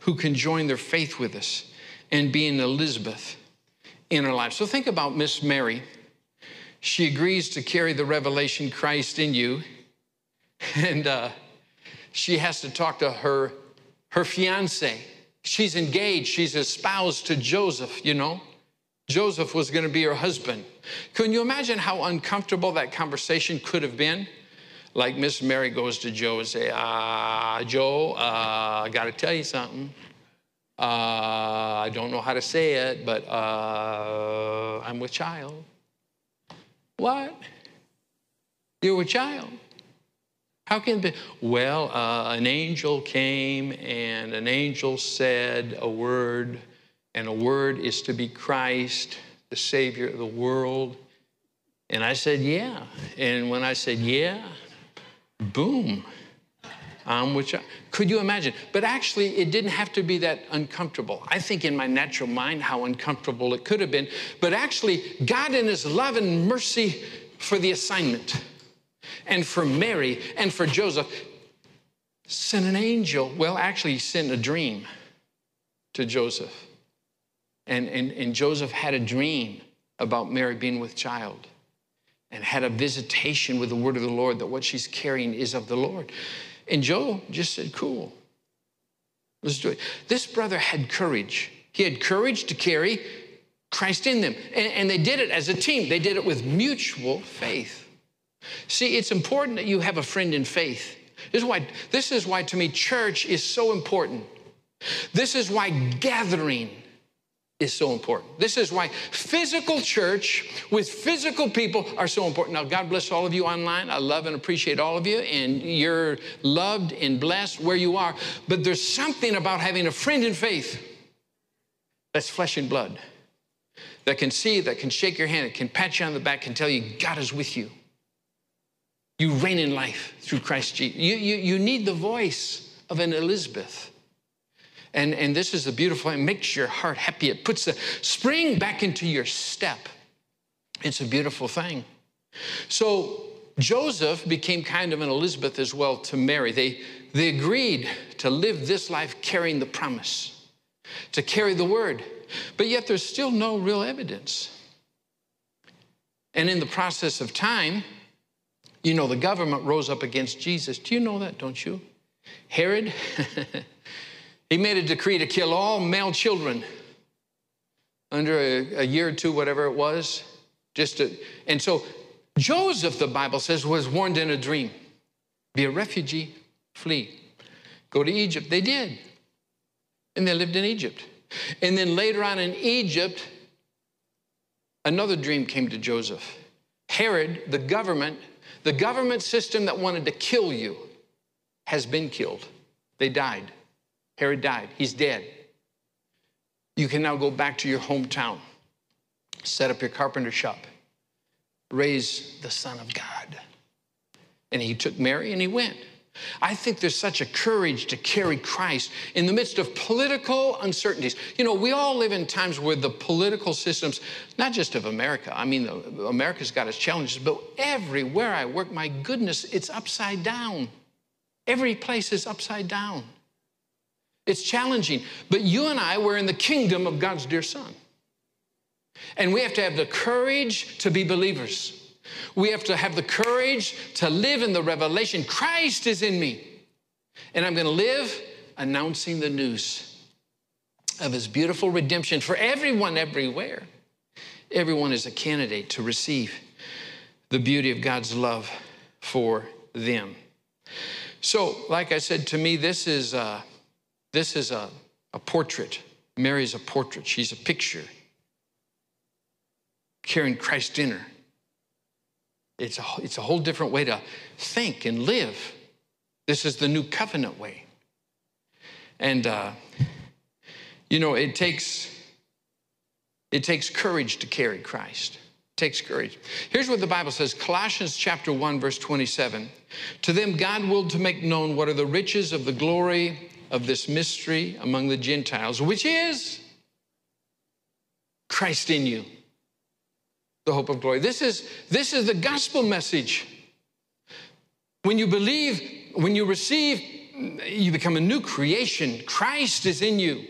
who can join their faith with us and be an Elizabeth in her life. So think about Miss Mary. She agrees to carry the revelation Christ in you, and uh, she has to talk to her her fiance. She's engaged. She's espoused to Joseph. You know, Joseph was going to be her husband. Can you imagine how uncomfortable that conversation could have been? Like Miss Mary goes to Joe and say, "Ah, uh, Joe, uh, I got to tell you something." Uh, I don't know how to say it, but uh, I'm with child. What? You're with child? How can it be? Well, uh, an angel came and an angel said a word, and a word is to be Christ, the Savior of the world. And I said, Yeah. And when I said, Yeah, boom, um, which I, could you imagine? But actually, it didn't have to be that uncomfortable. I think in my natural mind how uncomfortable it could have been. But actually, God, in His love and mercy for the assignment, and for Mary, and for Joseph, sent an angel. Well, actually, He sent a dream to Joseph. And, and, and Joseph had a dream about Mary being with child and had a visitation with the word of the Lord that what she's carrying is of the Lord. And Joe just said, Cool, let's do it. This brother had courage. He had courage to carry Christ in them. And, and, they did it as a team, they did it with mutual faith. See, it's important that you have a friend in faith. This is why, this is why to me, church is so important. This is why gathering is so important. This is why physical church with physical people are so important. Now, God bless all of you online. I love and appreciate all of you, and you're loved and blessed where you are. But there's something about having a friend in faith that's flesh and blood that can see, that can shake your hand, that can pat you on the back, can tell you God is with you. You reign in life through Christ Jesus. You, you, you need the voice of an Elizabeth and, and this is a beautiful, it makes your heart happy. It puts the spring back into your step. It's a beautiful thing. So Joseph became kind of an Elizabeth as well to Mary. They, they agreed to live this life carrying the promise, to carry the word. But yet there's still no real evidence. And in the process of time, you know, the government rose up against Jesus. Do you know that, don't you? Herod He made a decree to kill all male children under a, a year or two, whatever it was. Just to, and so Joseph, the Bible says, was warned in a dream be a refugee, flee, go to Egypt. They did. And they lived in Egypt. And then later on in Egypt, another dream came to Joseph. Herod, the government, the government system that wanted to kill you, has been killed. They died. Herod died. He's dead. You can now go back to your hometown, set up your carpenter shop, raise the Son of God. And he took Mary and he went. I think there's such a courage to carry Christ in the midst of political uncertainties. You know, we all live in times where the political systems, not just of America, I mean, America's got its challenges, but everywhere I work, my goodness, it's upside down. Every place is upside down. It's challenging. But you and I, we're in the kingdom of God's dear Son. And we have to have the courage to be believers. We have to have the courage to live in the revelation Christ is in me. And I'm going to live announcing the news of his beautiful redemption for everyone everywhere. Everyone is a candidate to receive the beauty of God's love for them. So, like I said, to me, this is a, this is a, a portrait. Mary's a portrait. She's a picture carrying Christ in her. It's a, it's a whole different way to think and live. This is the new covenant way. And, uh, you know, it takes, it takes courage to carry Christ. It takes courage. Here's what the Bible says Colossians chapter 1, verse 27. To them, God willed to make known what are the riches of the glory of this mystery among the Gentiles, which is Christ in you, the hope of glory. This is, this is the gospel message. When you believe, when you receive, you become a new creation. Christ is in you.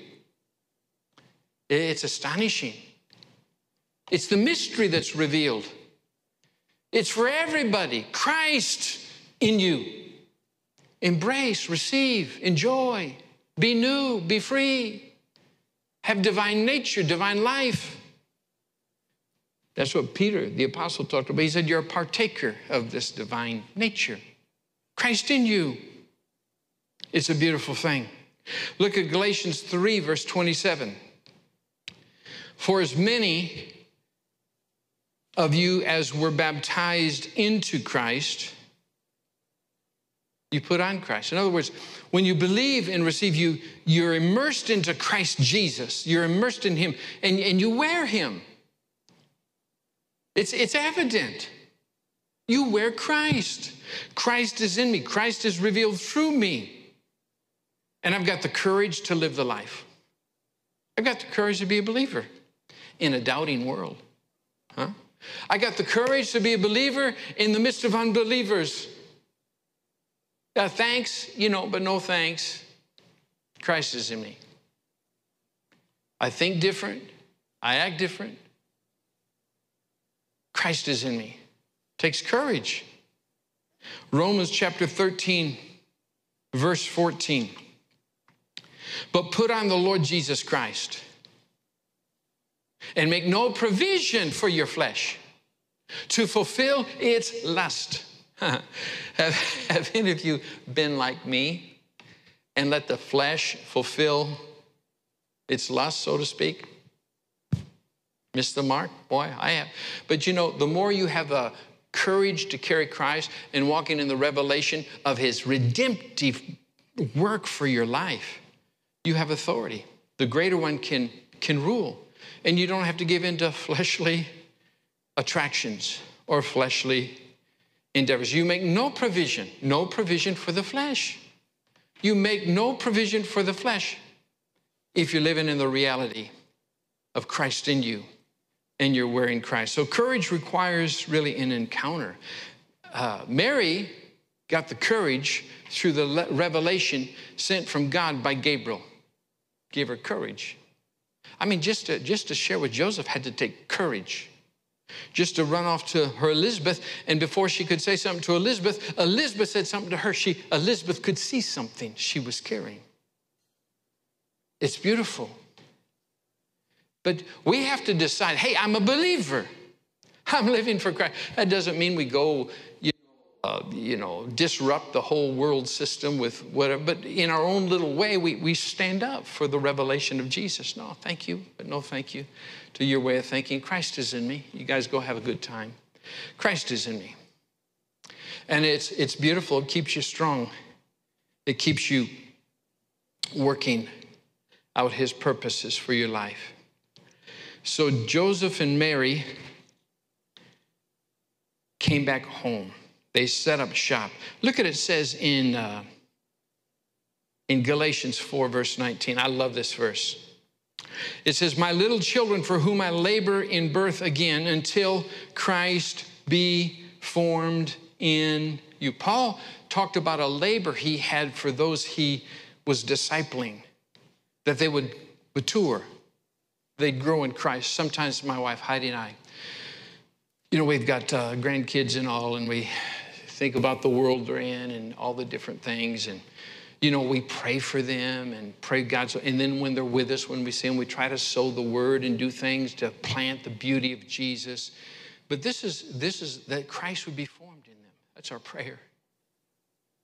It's astonishing. It's the mystery that's revealed. It's for everybody. Christ in you. Embrace, receive, enjoy, be new, be free, have divine nature, divine life. That's what Peter, the apostle, talked about. He said, You're a partaker of this divine nature. Christ in you. It's a beautiful thing. Look at Galatians 3, verse 27. For as many of you as were baptized into Christ, you put on Christ. In other words, when you believe and receive you, you're immersed into Christ Jesus. You're immersed in Him and, and you wear Him. It's, it's evident. You wear Christ. Christ is in me, Christ is revealed through me. And I've got the courage to live the life. I've got the courage to be a believer in a doubting world. Huh? I got the courage to be a believer in the midst of unbelievers. Uh, thanks, you know, but no thanks. Christ is in me. I think different. I act different. Christ is in me. Takes courage. Romans chapter 13, verse 14. But put on the Lord Jesus Christ and make no provision for your flesh to fulfill its lust. have, have any of you been like me and let the flesh fulfill its lust, so to speak? Miss the mark? Boy, I have. But you know, the more you have a courage to carry Christ and walking in the revelation of his redemptive work for your life, you have authority. The greater one can, can rule. And you don't have to give in to fleshly attractions or fleshly endeavors. You make no provision, no provision for the flesh. You make no provision for the flesh if you're living in the reality of Christ in you and you're wearing Christ. So courage requires really an encounter. Uh, Mary got the courage through the revelation sent from God by Gabriel. Gave her courage. I mean, just to, just to share with Joseph had to take courage. Just to run off to her Elizabeth, and before she could say something to Elizabeth, Elizabeth said something to her. She, Elizabeth could see something she was carrying. It's beautiful. But we have to decide hey, I'm a believer. I'm living for Christ. That doesn't mean we go, you know, uh, you know, disrupt the whole world system with whatever, but in our own little way, we, we stand up for the revelation of Jesus. No, thank you, but no thank you to your way of thinking. Christ is in me. You guys go have a good time. Christ is in me. And it's, it's beautiful. It keeps you strong. It keeps you working out his purposes for your life. So Joseph and Mary came back home. They set up shop. Look at it says in, uh, in Galatians 4, verse 19. I love this verse. It says, My little children, for whom I labor in birth again until Christ be formed in you. Paul talked about a labor he had for those he was discipling, that they would mature, they'd grow in Christ. Sometimes my wife Heidi and I, You know, we've got uh, grandkids and all, and we think about the world they're in and all the different things. And, you know, we pray for them and pray God's. And then when they're with us, when we see them, we try to sow the word and do things to plant the beauty of Jesus. But this is, this is that Christ would be formed in them. That's our prayer.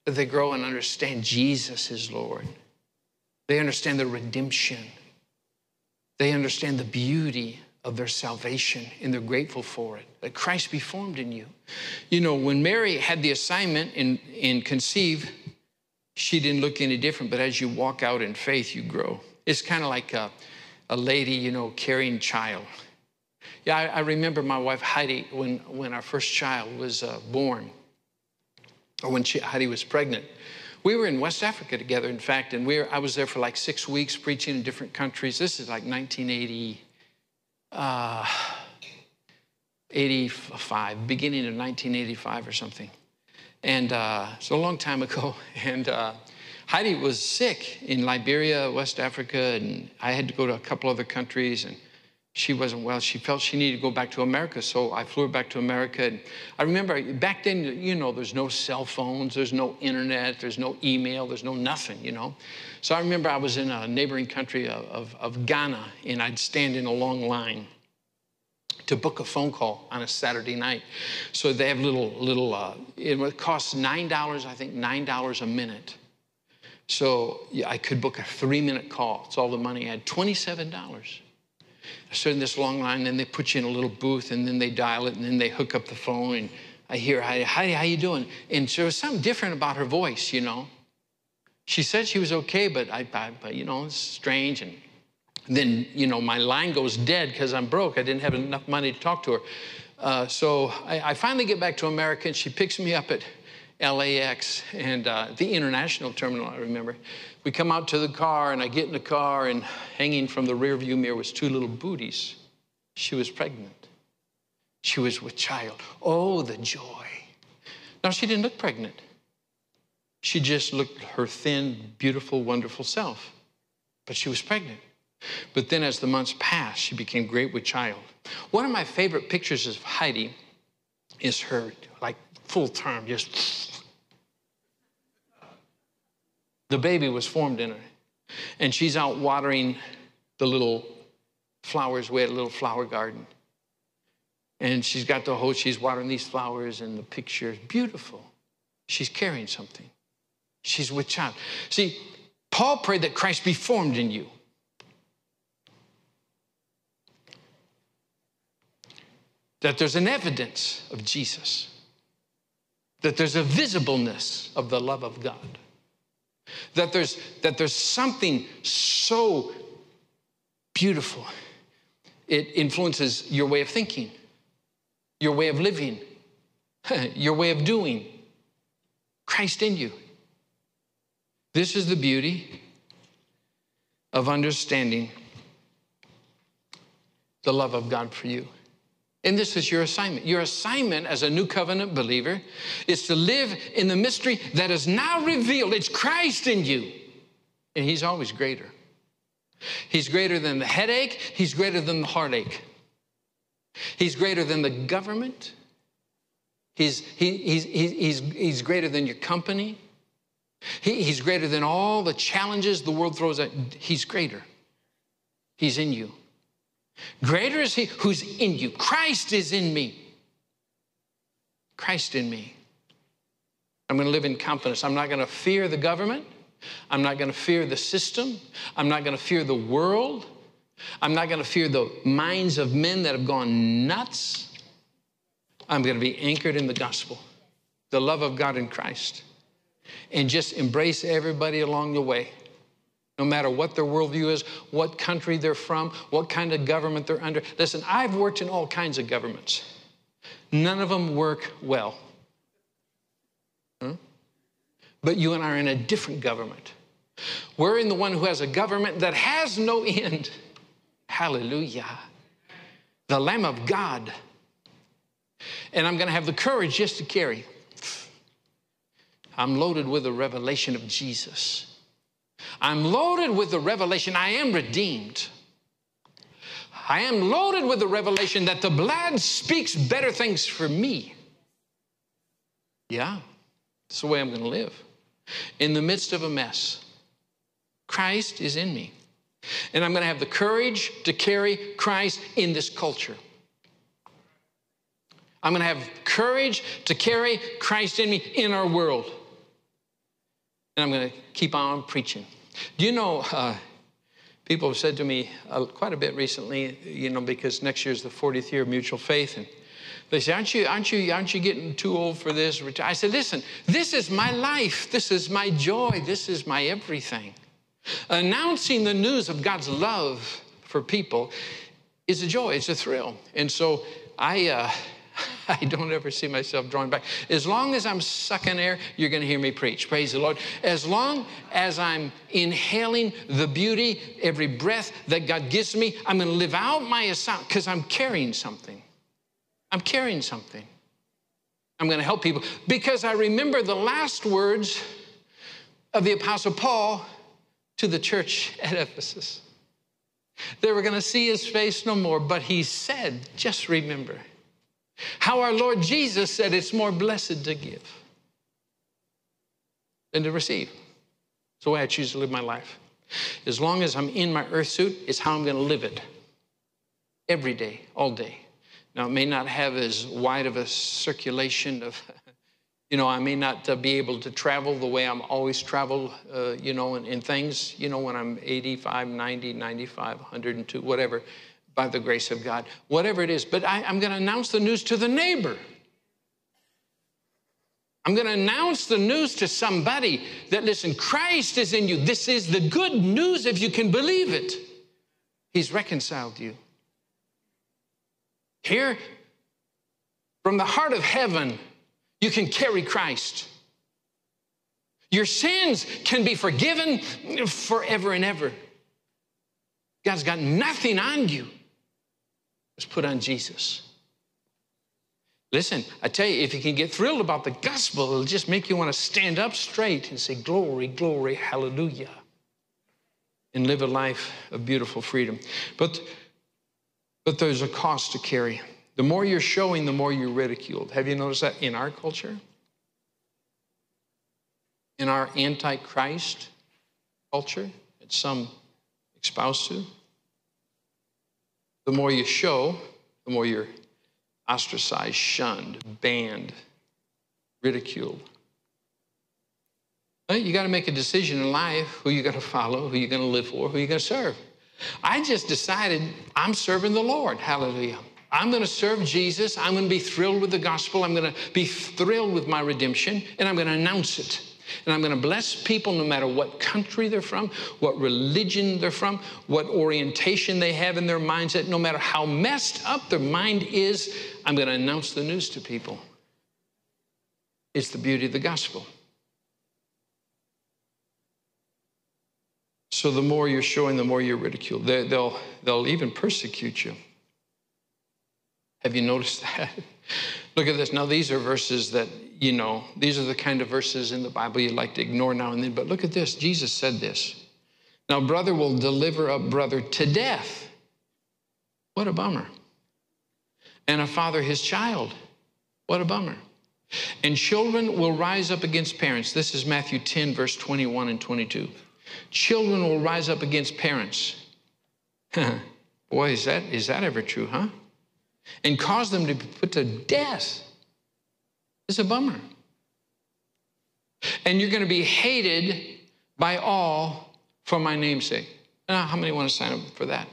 That they grow and understand Jesus is Lord. They understand the redemption. They understand the beauty of their salvation and they're grateful for it. That Christ be formed in you. You know, when Mary had the assignment in conceive, she didn't look any different, but as you walk out in faith, you grow. It's kind of like a, a lady, you know, carrying child. Yeah, I, I, remember my wife Heidi when, when our first child was uh, born, or when she, Heidi was pregnant. We were in West Africa together, in fact, and we were, I was there for like six weeks preaching in different countries. This is like 1980, uh, 85, beginning of 1985 or something. And uh, so a long time ago. And uh, Heidi was sick in Liberia, West Africa, and I had to go to a couple other countries. And she wasn't well. She felt she needed to go back to America. So I flew her back to America. And I remember back then, you know, there's no cell phones, there's no internet, there's no email, there's no nothing, you know. So I remember I was in a neighboring country of, of, of Ghana, and I'd stand in a long line to book a phone call on a Saturday night. So they have little, little, uh, it costs $9, I think, $9 a minute. So yeah, I could book a three minute call. It's all the money I had, $27. I stood in this long line, and they put you in a little booth, and then they dial it, and then they hook up the phone, and I hear, hi, hi how you doing? And so there was something different about her voice, you know. She said she was okay, but I, I but you know, it's strange. And then, you know, my line goes dead because I'm broke. I didn't have enough money to talk to her. Uh, so I, I, finally get back to America, and she picks me up at LAX and uh, the international terminal, I remember. We come out to the car, and I get in the car, and hanging from the rearview mirror was two little booties. She was pregnant. She was with child. Oh, the joy. Now, she didn't look pregnant. She just looked her thin, beautiful, wonderful self. But she was pregnant. But then, as the months passed, she became great with child. One of my favorite pictures of Heidi is her, like, full term, just the baby was formed in her. And she's out watering the little flowers. We had a little flower garden. And she's got the hose, she's watering these flowers, and the picture is beautiful. She's carrying something. She's with child. See, Paul prayed that Christ be formed in you. That there's an evidence of Jesus, that there's a visibleness of the love of God. That there's, that there's something so beautiful. It influences your way of thinking, your way of living, your way of doing. Christ in you. This is the beauty of understanding the love of God for you. And this is your assignment. Your assignment as a new covenant believer is to live in the mystery that is now revealed. It's Christ in you, and He's always greater. He's greater than the headache, He's greater than the heartache. He's greater than the government. He's, he, he's, he's, he's greater than your company. He, he's greater than all the challenges the world throws at. He's greater. He's in you. Greater is he who's in you. Christ is in me. Christ in me. I'm going to live in confidence. I'm not going to fear the government. I'm not going to fear the system. I'm not going to fear the world. I'm not going to fear the minds of men that have gone nuts. I'm going to be anchored in the gospel, the love of God in Christ, and just embrace everybody along the way no matter what their worldview is, what country they're from, what kind of government they're under. Listen, I've worked in all kinds of governments. None of them work well. Huh? But you and I are in a different government. We're in the one who has a government that has no end. Hallelujah. The Lamb of God. And I'm going to have the courage just to carry. I'm loaded with the revelation of Jesus. I'm loaded with the revelation I am redeemed. I am loaded with the revelation that the blood speaks better things for me. Yeah, that's the way I'm going to live. In the midst of a mess, Christ is in me. And I'm going to have the courage to carry Christ in this culture. I'm going to have courage to carry Christ in me in our world. And I'm going to keep on preaching. Do you know, uh, people have said to me uh, quite a bit recently, you know, because next year is the 40th year of mutual faith. And they say, aren't you, aren't you, aren't you getting too old for this? I said, listen, this is my life. This is my joy. This is my everything. Announcing the news of God's love for people is a joy, it's a thrill. And so I, uh, I don't ever see myself drawing back. As long as I'm sucking air, you're going to hear me preach. Praise the Lord. As long as I'm inhaling the beauty, every breath that God gives me, I'm going to live out my assignment because I'm carrying something. I'm carrying something. I'm going to help people because I remember the last words of the Apostle Paul to the church at Ephesus. They were going to see his face no more, but he said, just remember how our Lord Jesus said it's more blessed to give than to receive. It's the way I choose to live my life. As long as I'm in my earth suit, it's how I'm going to live it every day, all day. Now, it may not have as wide of a circulation of, you know, I may not uh, be able to travel the way I'm always traveled, uh, you know, in, in things, you know, when I'm 85, 90, 95, 102, whatever by the grace of God, whatever it is. But I, am going to announce the news to the neighbor. I'm going to announce the news to somebody that, listen, Christ is in you. This is the good news if you can believe it. He's reconciled you. Here, from the heart of heaven, you can carry Christ. Your sins can be forgiven forever and ever. God's got nothing on you put on Jesus. Listen, I tell you, if you can get thrilled about the gospel, it'll just make you want to stand up straight and say, Glory, glory, hallelujah, and live a life of beautiful freedom. But, but there's a cost to carry. The more you're showing, the more you're ridiculed. Have you noticed that in our culture? In our antichrist culture that some espouse to? The more you show, the more you're ostracized, shunned, banned, ridiculed. You got to make a decision in life who you're going to follow, who you're going to live for, who you're going to serve. I just decided I'm serving the Lord. Hallelujah. I'm going to serve Jesus. I'm going to be thrilled with the gospel. I'm going to be thrilled with my redemption, and I'm going to announce it. And I'm going to bless people no matter what country they're from, what religion they're from, what orientation they have in their mindset, no matter how messed up their mind is, I'm going to announce the news to people. It's the beauty of the gospel. So the more you're showing, the more you're ridiculed. They, will they'll even persecute you. Have you noticed that? Look at this. Now, these are verses that, you know, these are the kind of verses in the Bible you like to ignore now and then. But look at this. Jesus said this. Now, brother will deliver up brother to death. What a bummer. And a father his child. What a bummer. And children will rise up against parents. This is Matthew 10, verse 21 and 22. Children will rise up against parents. Boy, is that, is that ever true, huh? and cause them to be put to death. It's a bummer. And you're going to be hated by all for my namesake. Now, how many want to sign up for that?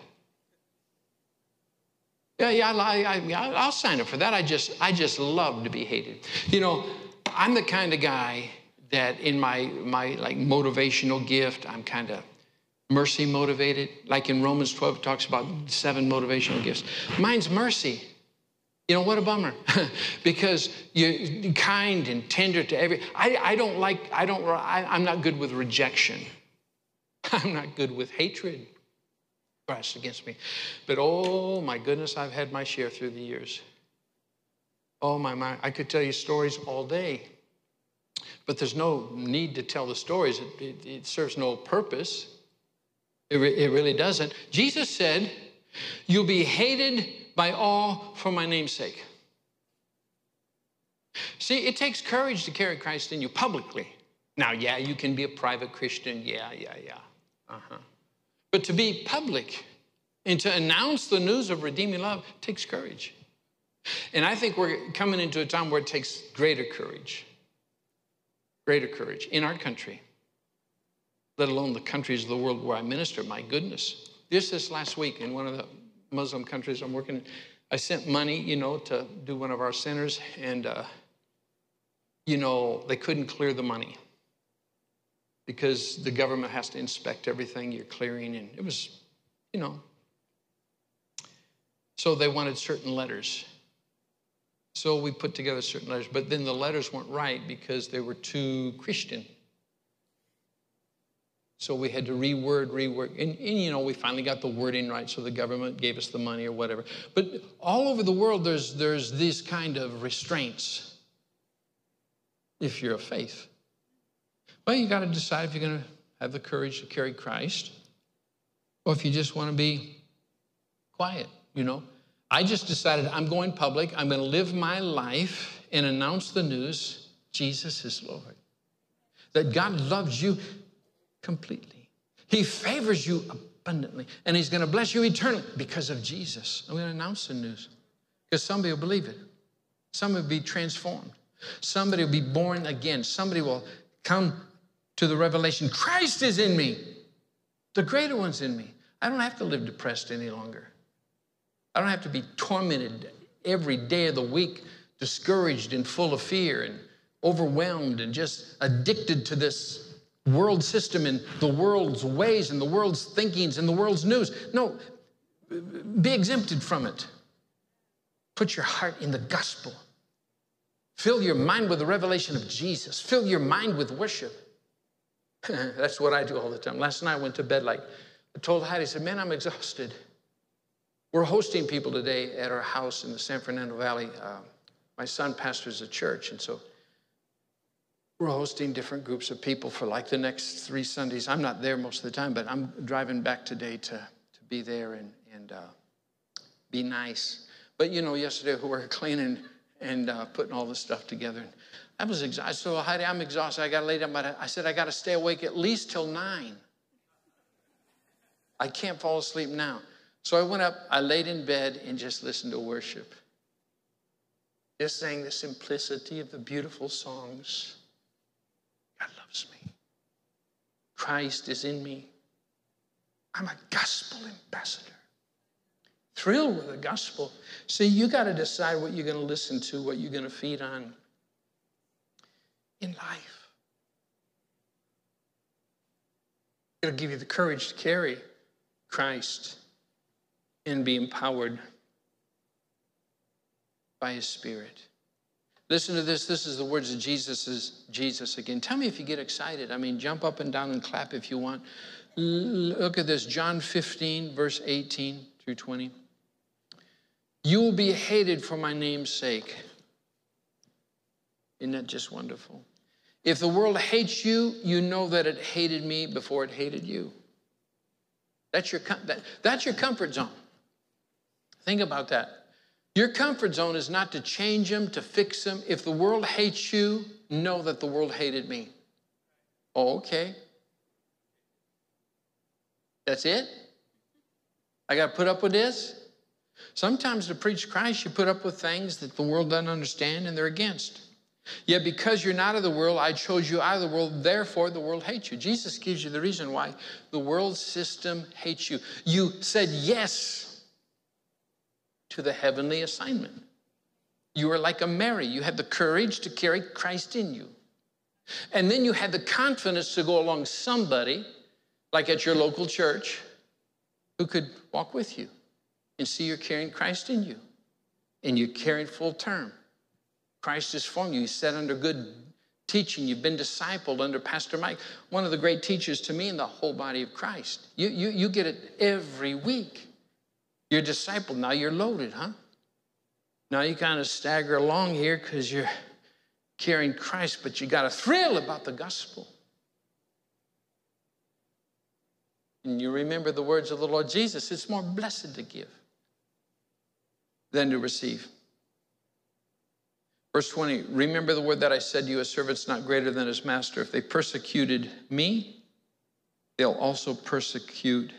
Yeah, yeah, I, I, I'll sign up for that. I just, I just love to be hated. You know, I'm the kind of guy that in my, my like motivational gift, I'm kind of mercy motivated. Like in Romans 12, it talks about seven motivational gifts. Mine's mercy. You know, what a bummer. because you're kind and tender to every. I, I don't like, I don't, I, I'm not good with rejection. I'm not good with hatred pressed against me. But oh my goodness, I've had my share through the years. Oh my, my, I could tell you stories all day. But there's no need to tell the stories. It, it, it serves no purpose. It, re, it really doesn't. Jesus said, You'll be hated by all for my name's sake. See, it takes courage to carry Christ in you publicly. Now, yeah, you can be a private Christian. Yeah, yeah, yeah. Uh-huh. But to be public and to announce the news of redeeming love takes courage. And I think we're coming into a time where it takes greater courage, greater courage in our country, let alone the countries of the world where I minister. My goodness. Just this last week in one of the Muslim countries I'm working in, I sent money, you know, to do one of our centers, and, uh, you know, they couldn't clear the money because the government has to inspect everything you're clearing. And it was, you know. So they wanted certain letters. So we put together certain letters, but then the letters weren't right because they were too Christian. So we had to reword, reword. And, and, you know, we finally got the wording right, so the government gave us the money or whatever. But all over the world, there's, there's these kind of restraints if you're of faith. Well, you got to decide if you're going to have the courage to carry Christ or if you just want to be quiet, you know. I just decided I'm going public. I'm going to live my life and announce the news Jesus is Lord. That God loves you completely. He favors you abundantly. And He's going to bless you eternally because of Jesus. I'm going to announce the news because somebody will believe it. Somebody will be transformed. Somebody will be born again. Somebody will come to the revelation Christ is in me. The greater one's in me. I don't have to live depressed any longer. I don't have to be tormented every day of the week, discouraged and full of fear and overwhelmed and just addicted to this world system and the world's ways and the world's thinkings and the world's news. No, be exempted from it. Put your heart in the gospel. Fill your mind with the revelation of Jesus. Fill your mind with worship. That's what I do all the time. Last night I went to bed like, I told Heidi, I said, man, I'm exhausted. We're hosting people today at our house in the San Fernando Valley. Uh, my son pastors a church, and so we're hosting different groups of people for like the next three Sundays. I'm not there most of the time, but I'm driving back today to, to be there and, and uh, be nice. But you know, yesterday we were cleaning and uh, putting all this stuff together. And I was exhausted. So Heidi, I'm exhausted. I got to lay down, but I said I got to stay awake at least till nine. I can't fall asleep now. So I went up, I laid in bed and just listened to worship. Just sang the simplicity of the beautiful songs. God loves me. Christ is in me. I'm a gospel ambassador. Thrilled with the gospel. See, you got to decide what you're going to listen to, what you're going to feed on in life. It'll give you the courage to carry Christ and be empowered by his spirit. Listen to this. This is the words of Jesus is Jesus again. Tell me if you get excited. I mean, jump up and down and clap if you want. Look at this John 15, verse 18 through 20. You will be hated for my name's sake. Isn't that just wonderful? If the world hates you, you know that it hated me before it hated you. That's your, that, that's your comfort zone. Think about that. Your comfort zone is not to change them, to fix them. If the world hates you, know that the world hated me. Oh, okay. That's it? I got to put up with this? Sometimes to preach Christ, you put up with things that the world doesn't understand and they're against. Yet because you're not of the world, I chose you out of the world, therefore the world hates you. Jesus gives you the reason why the world system hates you. You said yes to the heavenly assignment. You are like a Mary. You had the courage to carry Christ in you. And then you had the confidence to go along somebody, like at your local church, who could walk with you and see you're carrying Christ in you and you're carrying full term. Christ has formed you. He's set under good teaching. You've been discipled under Pastor Mike, one of the great teachers to me in the whole body of Christ. You, you, you get it every week. You're discipled. Now you're loaded, huh? Now you kind of stagger along here because you're carrying Christ, but you got a thrill about the gospel. and you remember the words of the Lord Jesus, it's more blessed to give than to receive. Verse 20, remember the word that I said to you, a servant's not greater than his master. If they persecuted me, they'll also persecute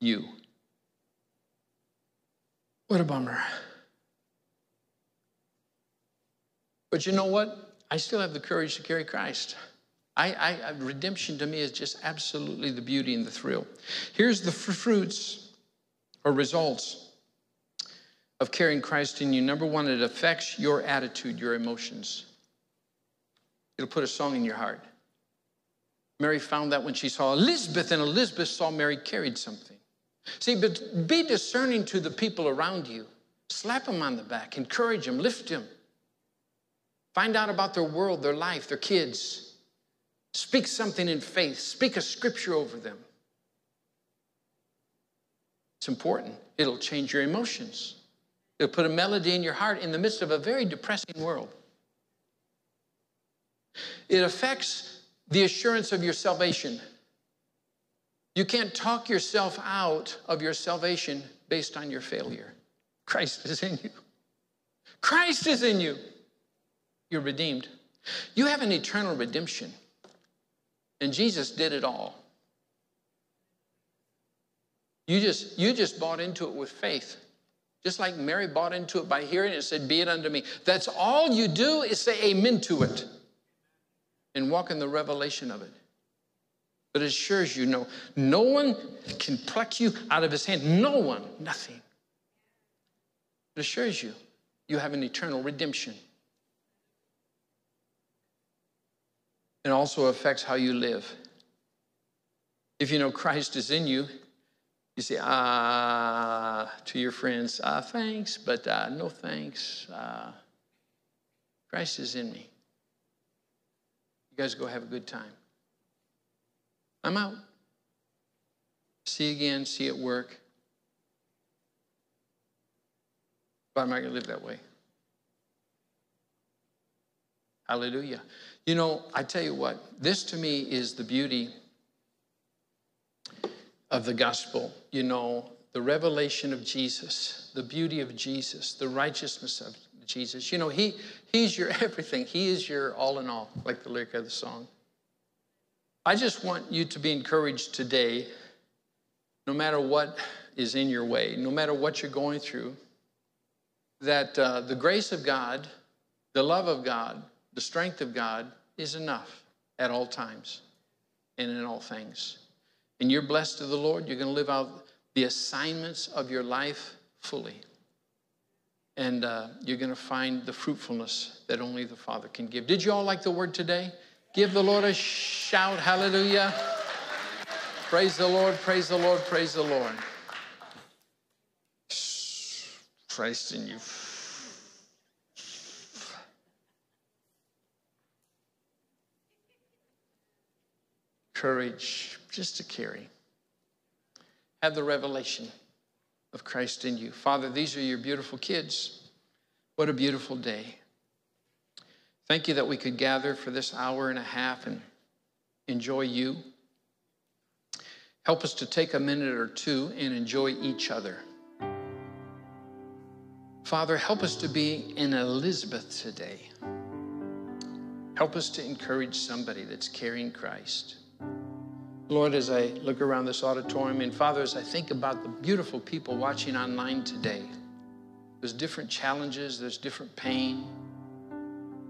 you. What a bummer. But you know what? I still have the courage to carry Christ. I, I, redemption to me is just absolutely the beauty and the thrill. Here's the fruits or results of carrying Christ in you. Number one, it affects your attitude, your emotions. It'll put a song in your heart. Mary found that when she saw Elizabeth, and Elizabeth saw Mary carried something. See, but be discerning to the people around you. Slap them on the back, encourage them, lift them. Find out about their world, their life, their kids. Speak something in faith, speak a scripture over them. It's important. It'll change your emotions. It'll put a melody in your heart in the midst of a very depressing world. It affects the assurance of your salvation. You can't talk yourself out of your salvation based on your failure. Christ is in you. Christ is in you. You're redeemed. You have an eternal redemption. And Jesus did it all. You just, you just bought into it with faith. Just like Mary bought into it by hearing it and said, Be it unto me. That's all you do is say amen to it and walk in the revelation of it. But it assures you no, no one can pluck you out of his hand. No one, nothing. It assures you you have an eternal redemption. It also affects how you live. If you know Christ is in you, you say, ah, to your friends, ah, thanks, but uh, no thanks. Uh, Christ is in me. You guys go have a good time. I'm out. See again, see at work. But I'm not going to live that way. Hallelujah. You know, I tell you what, this to me is the beauty of the gospel. You know, the revelation of Jesus, the beauty of Jesus, the righteousness of Jesus. You know, he, He's your everything. He is your all in all, like the lyric of the song. I just want you to be encouraged today, no matter what is in your way, no matter what you're going through, that uh, the grace of God, the love of God, the strength of God is enough at all times and in all things. And you're blessed of the Lord. You're going to live out the assignments of your life fully. And uh, you're going to find the fruitfulness that only the Father can give. Did you all like the word today? Give the Lord a shout. Hallelujah. Praise the Lord, praise the Lord, praise the Lord. Christ in you. courage just to carry. Have the revelation of Christ in you. Father, these are your beautiful kids. What a beautiful day. Thank you that we could gather for this hour and a half and enjoy you. Help us to take a minute or two and enjoy each other. Father, help us to be an Elizabeth today. Help us to encourage somebody that's carrying Christ. Lord, as I look around this auditorium, and Father, as I think about the beautiful people watching online today, there's different challenges, there's different pain,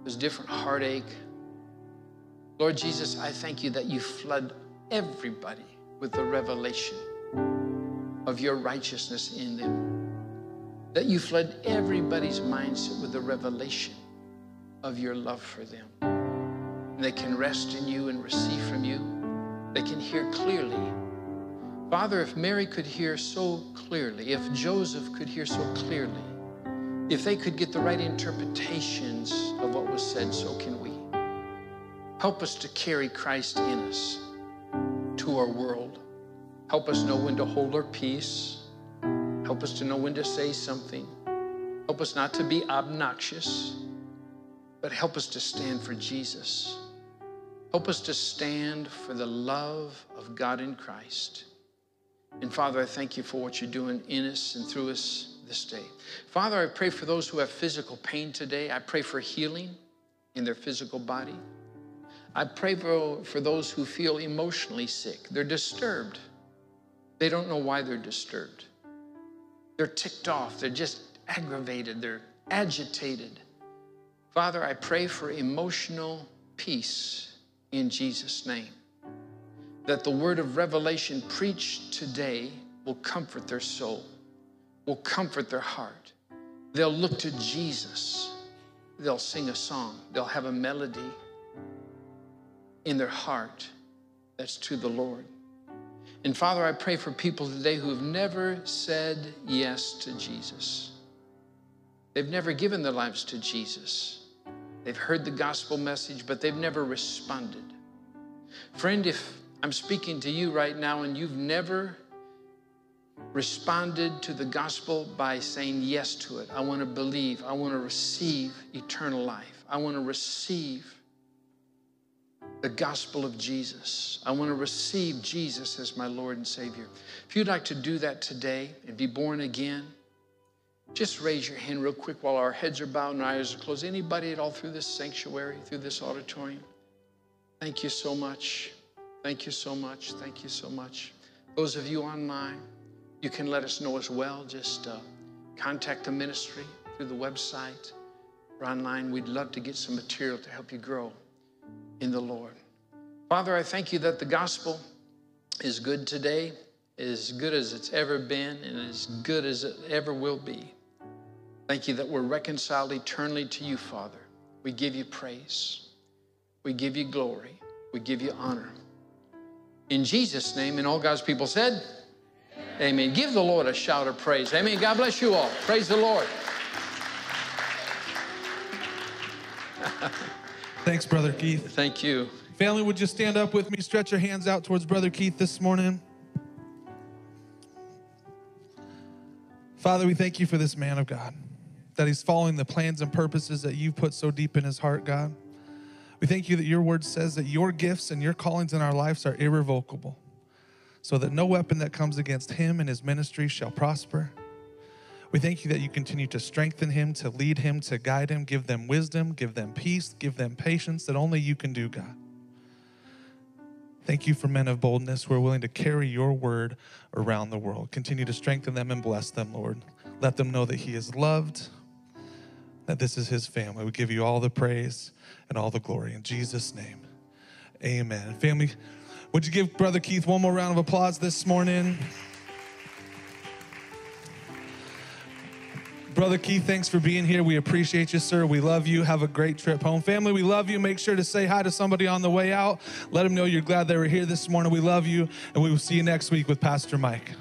there's different heartache. Lord Jesus, I thank you that you flood everybody with the revelation of your righteousness in them. That you flood everybody's mindset with the revelation of your love for them. And they can rest in you and receive from you they can hear clearly. Father, if Mary could hear so clearly, if Joseph could hear so clearly, if they could get the right interpretations of what was said, so can we. Help us to carry Christ in us to our world. Help us know when to hold our peace. Help us to know when to say something. Help us not to be obnoxious, but help us to stand for Jesus. Help us to stand for the love of God in Christ. And Father, I thank you for what you're doing in us and through us this day. Father, I pray for those who have physical pain today. I pray for healing in their physical body. I pray for, for those who feel emotionally sick. They're disturbed. They don't know why they're disturbed. They're ticked off. They're just aggravated. They're agitated. Father, I pray for emotional peace in Jesus' name. That the word of revelation preached today will comfort their soul, will comfort their heart. They'll look to Jesus. They'll sing a song. They'll have a melody in their heart that's to the Lord. And Father, I pray for people today who have never said yes to Jesus. They've never given their lives to Jesus. They've heard the gospel message, but they've never responded. Friend, if I'm speaking to you right now and you've never responded to the gospel by saying yes to it, I want to believe, I want to receive eternal life, I want to receive the gospel of Jesus. I want to receive Jesus as my Lord and Savior. If you'd like to do that today and be born again, just raise your hand real quick while our heads are bowed and our eyes are closed. Anybody at all through this sanctuary, through this auditorium? Thank you so much. Thank you so much. Thank you so much. Those of you online, you can let us know as well. Just uh, contact the ministry through the website or online. We'd love to get some material to help you grow in the Lord. Father, I thank you that the gospel is good today, as good as it's ever been, and as good as it ever will be. Thank you that we're reconciled eternally to you, Father. We give you praise. We give you glory. We give you honor. In Jesus' name, and all God's people said. Amen. Give the Lord a shout of praise. Amen. God bless you all. Praise the Lord. Thanks, Brother Keith. Thank you. Family, would you stand up with me? Stretch your hands out towards Brother Keith this morning. Father, we thank you for this man of God, that he's following the plans and purposes that you've put so deep in his heart, God. We thank you that your word says that your gifts and your callings in our lives are irrevocable, so that no weapon that comes against him and his ministry shall prosper. We thank you that you continue to strengthen him, to lead him, to guide him, give them wisdom, give them peace, give them patience that only you can do, God. Thank you for men of boldness who are willing to carry your word around the world. Continue to strengthen them and bless them, Lord. Let them know that he is loved, that this is his family. We give you all the praise and all the glory. In Jesus' name, amen. Family, would you give Brother Keith one more round of applause this morning? Brother Keith, thanks for being here. We appreciate you, sir. We love you. Have a great trip home. Family, we love you. Make sure to say hi to somebody on the way out. Let them know you're glad they were here this morning. We love you, and we will see you next week with Pastor Mike.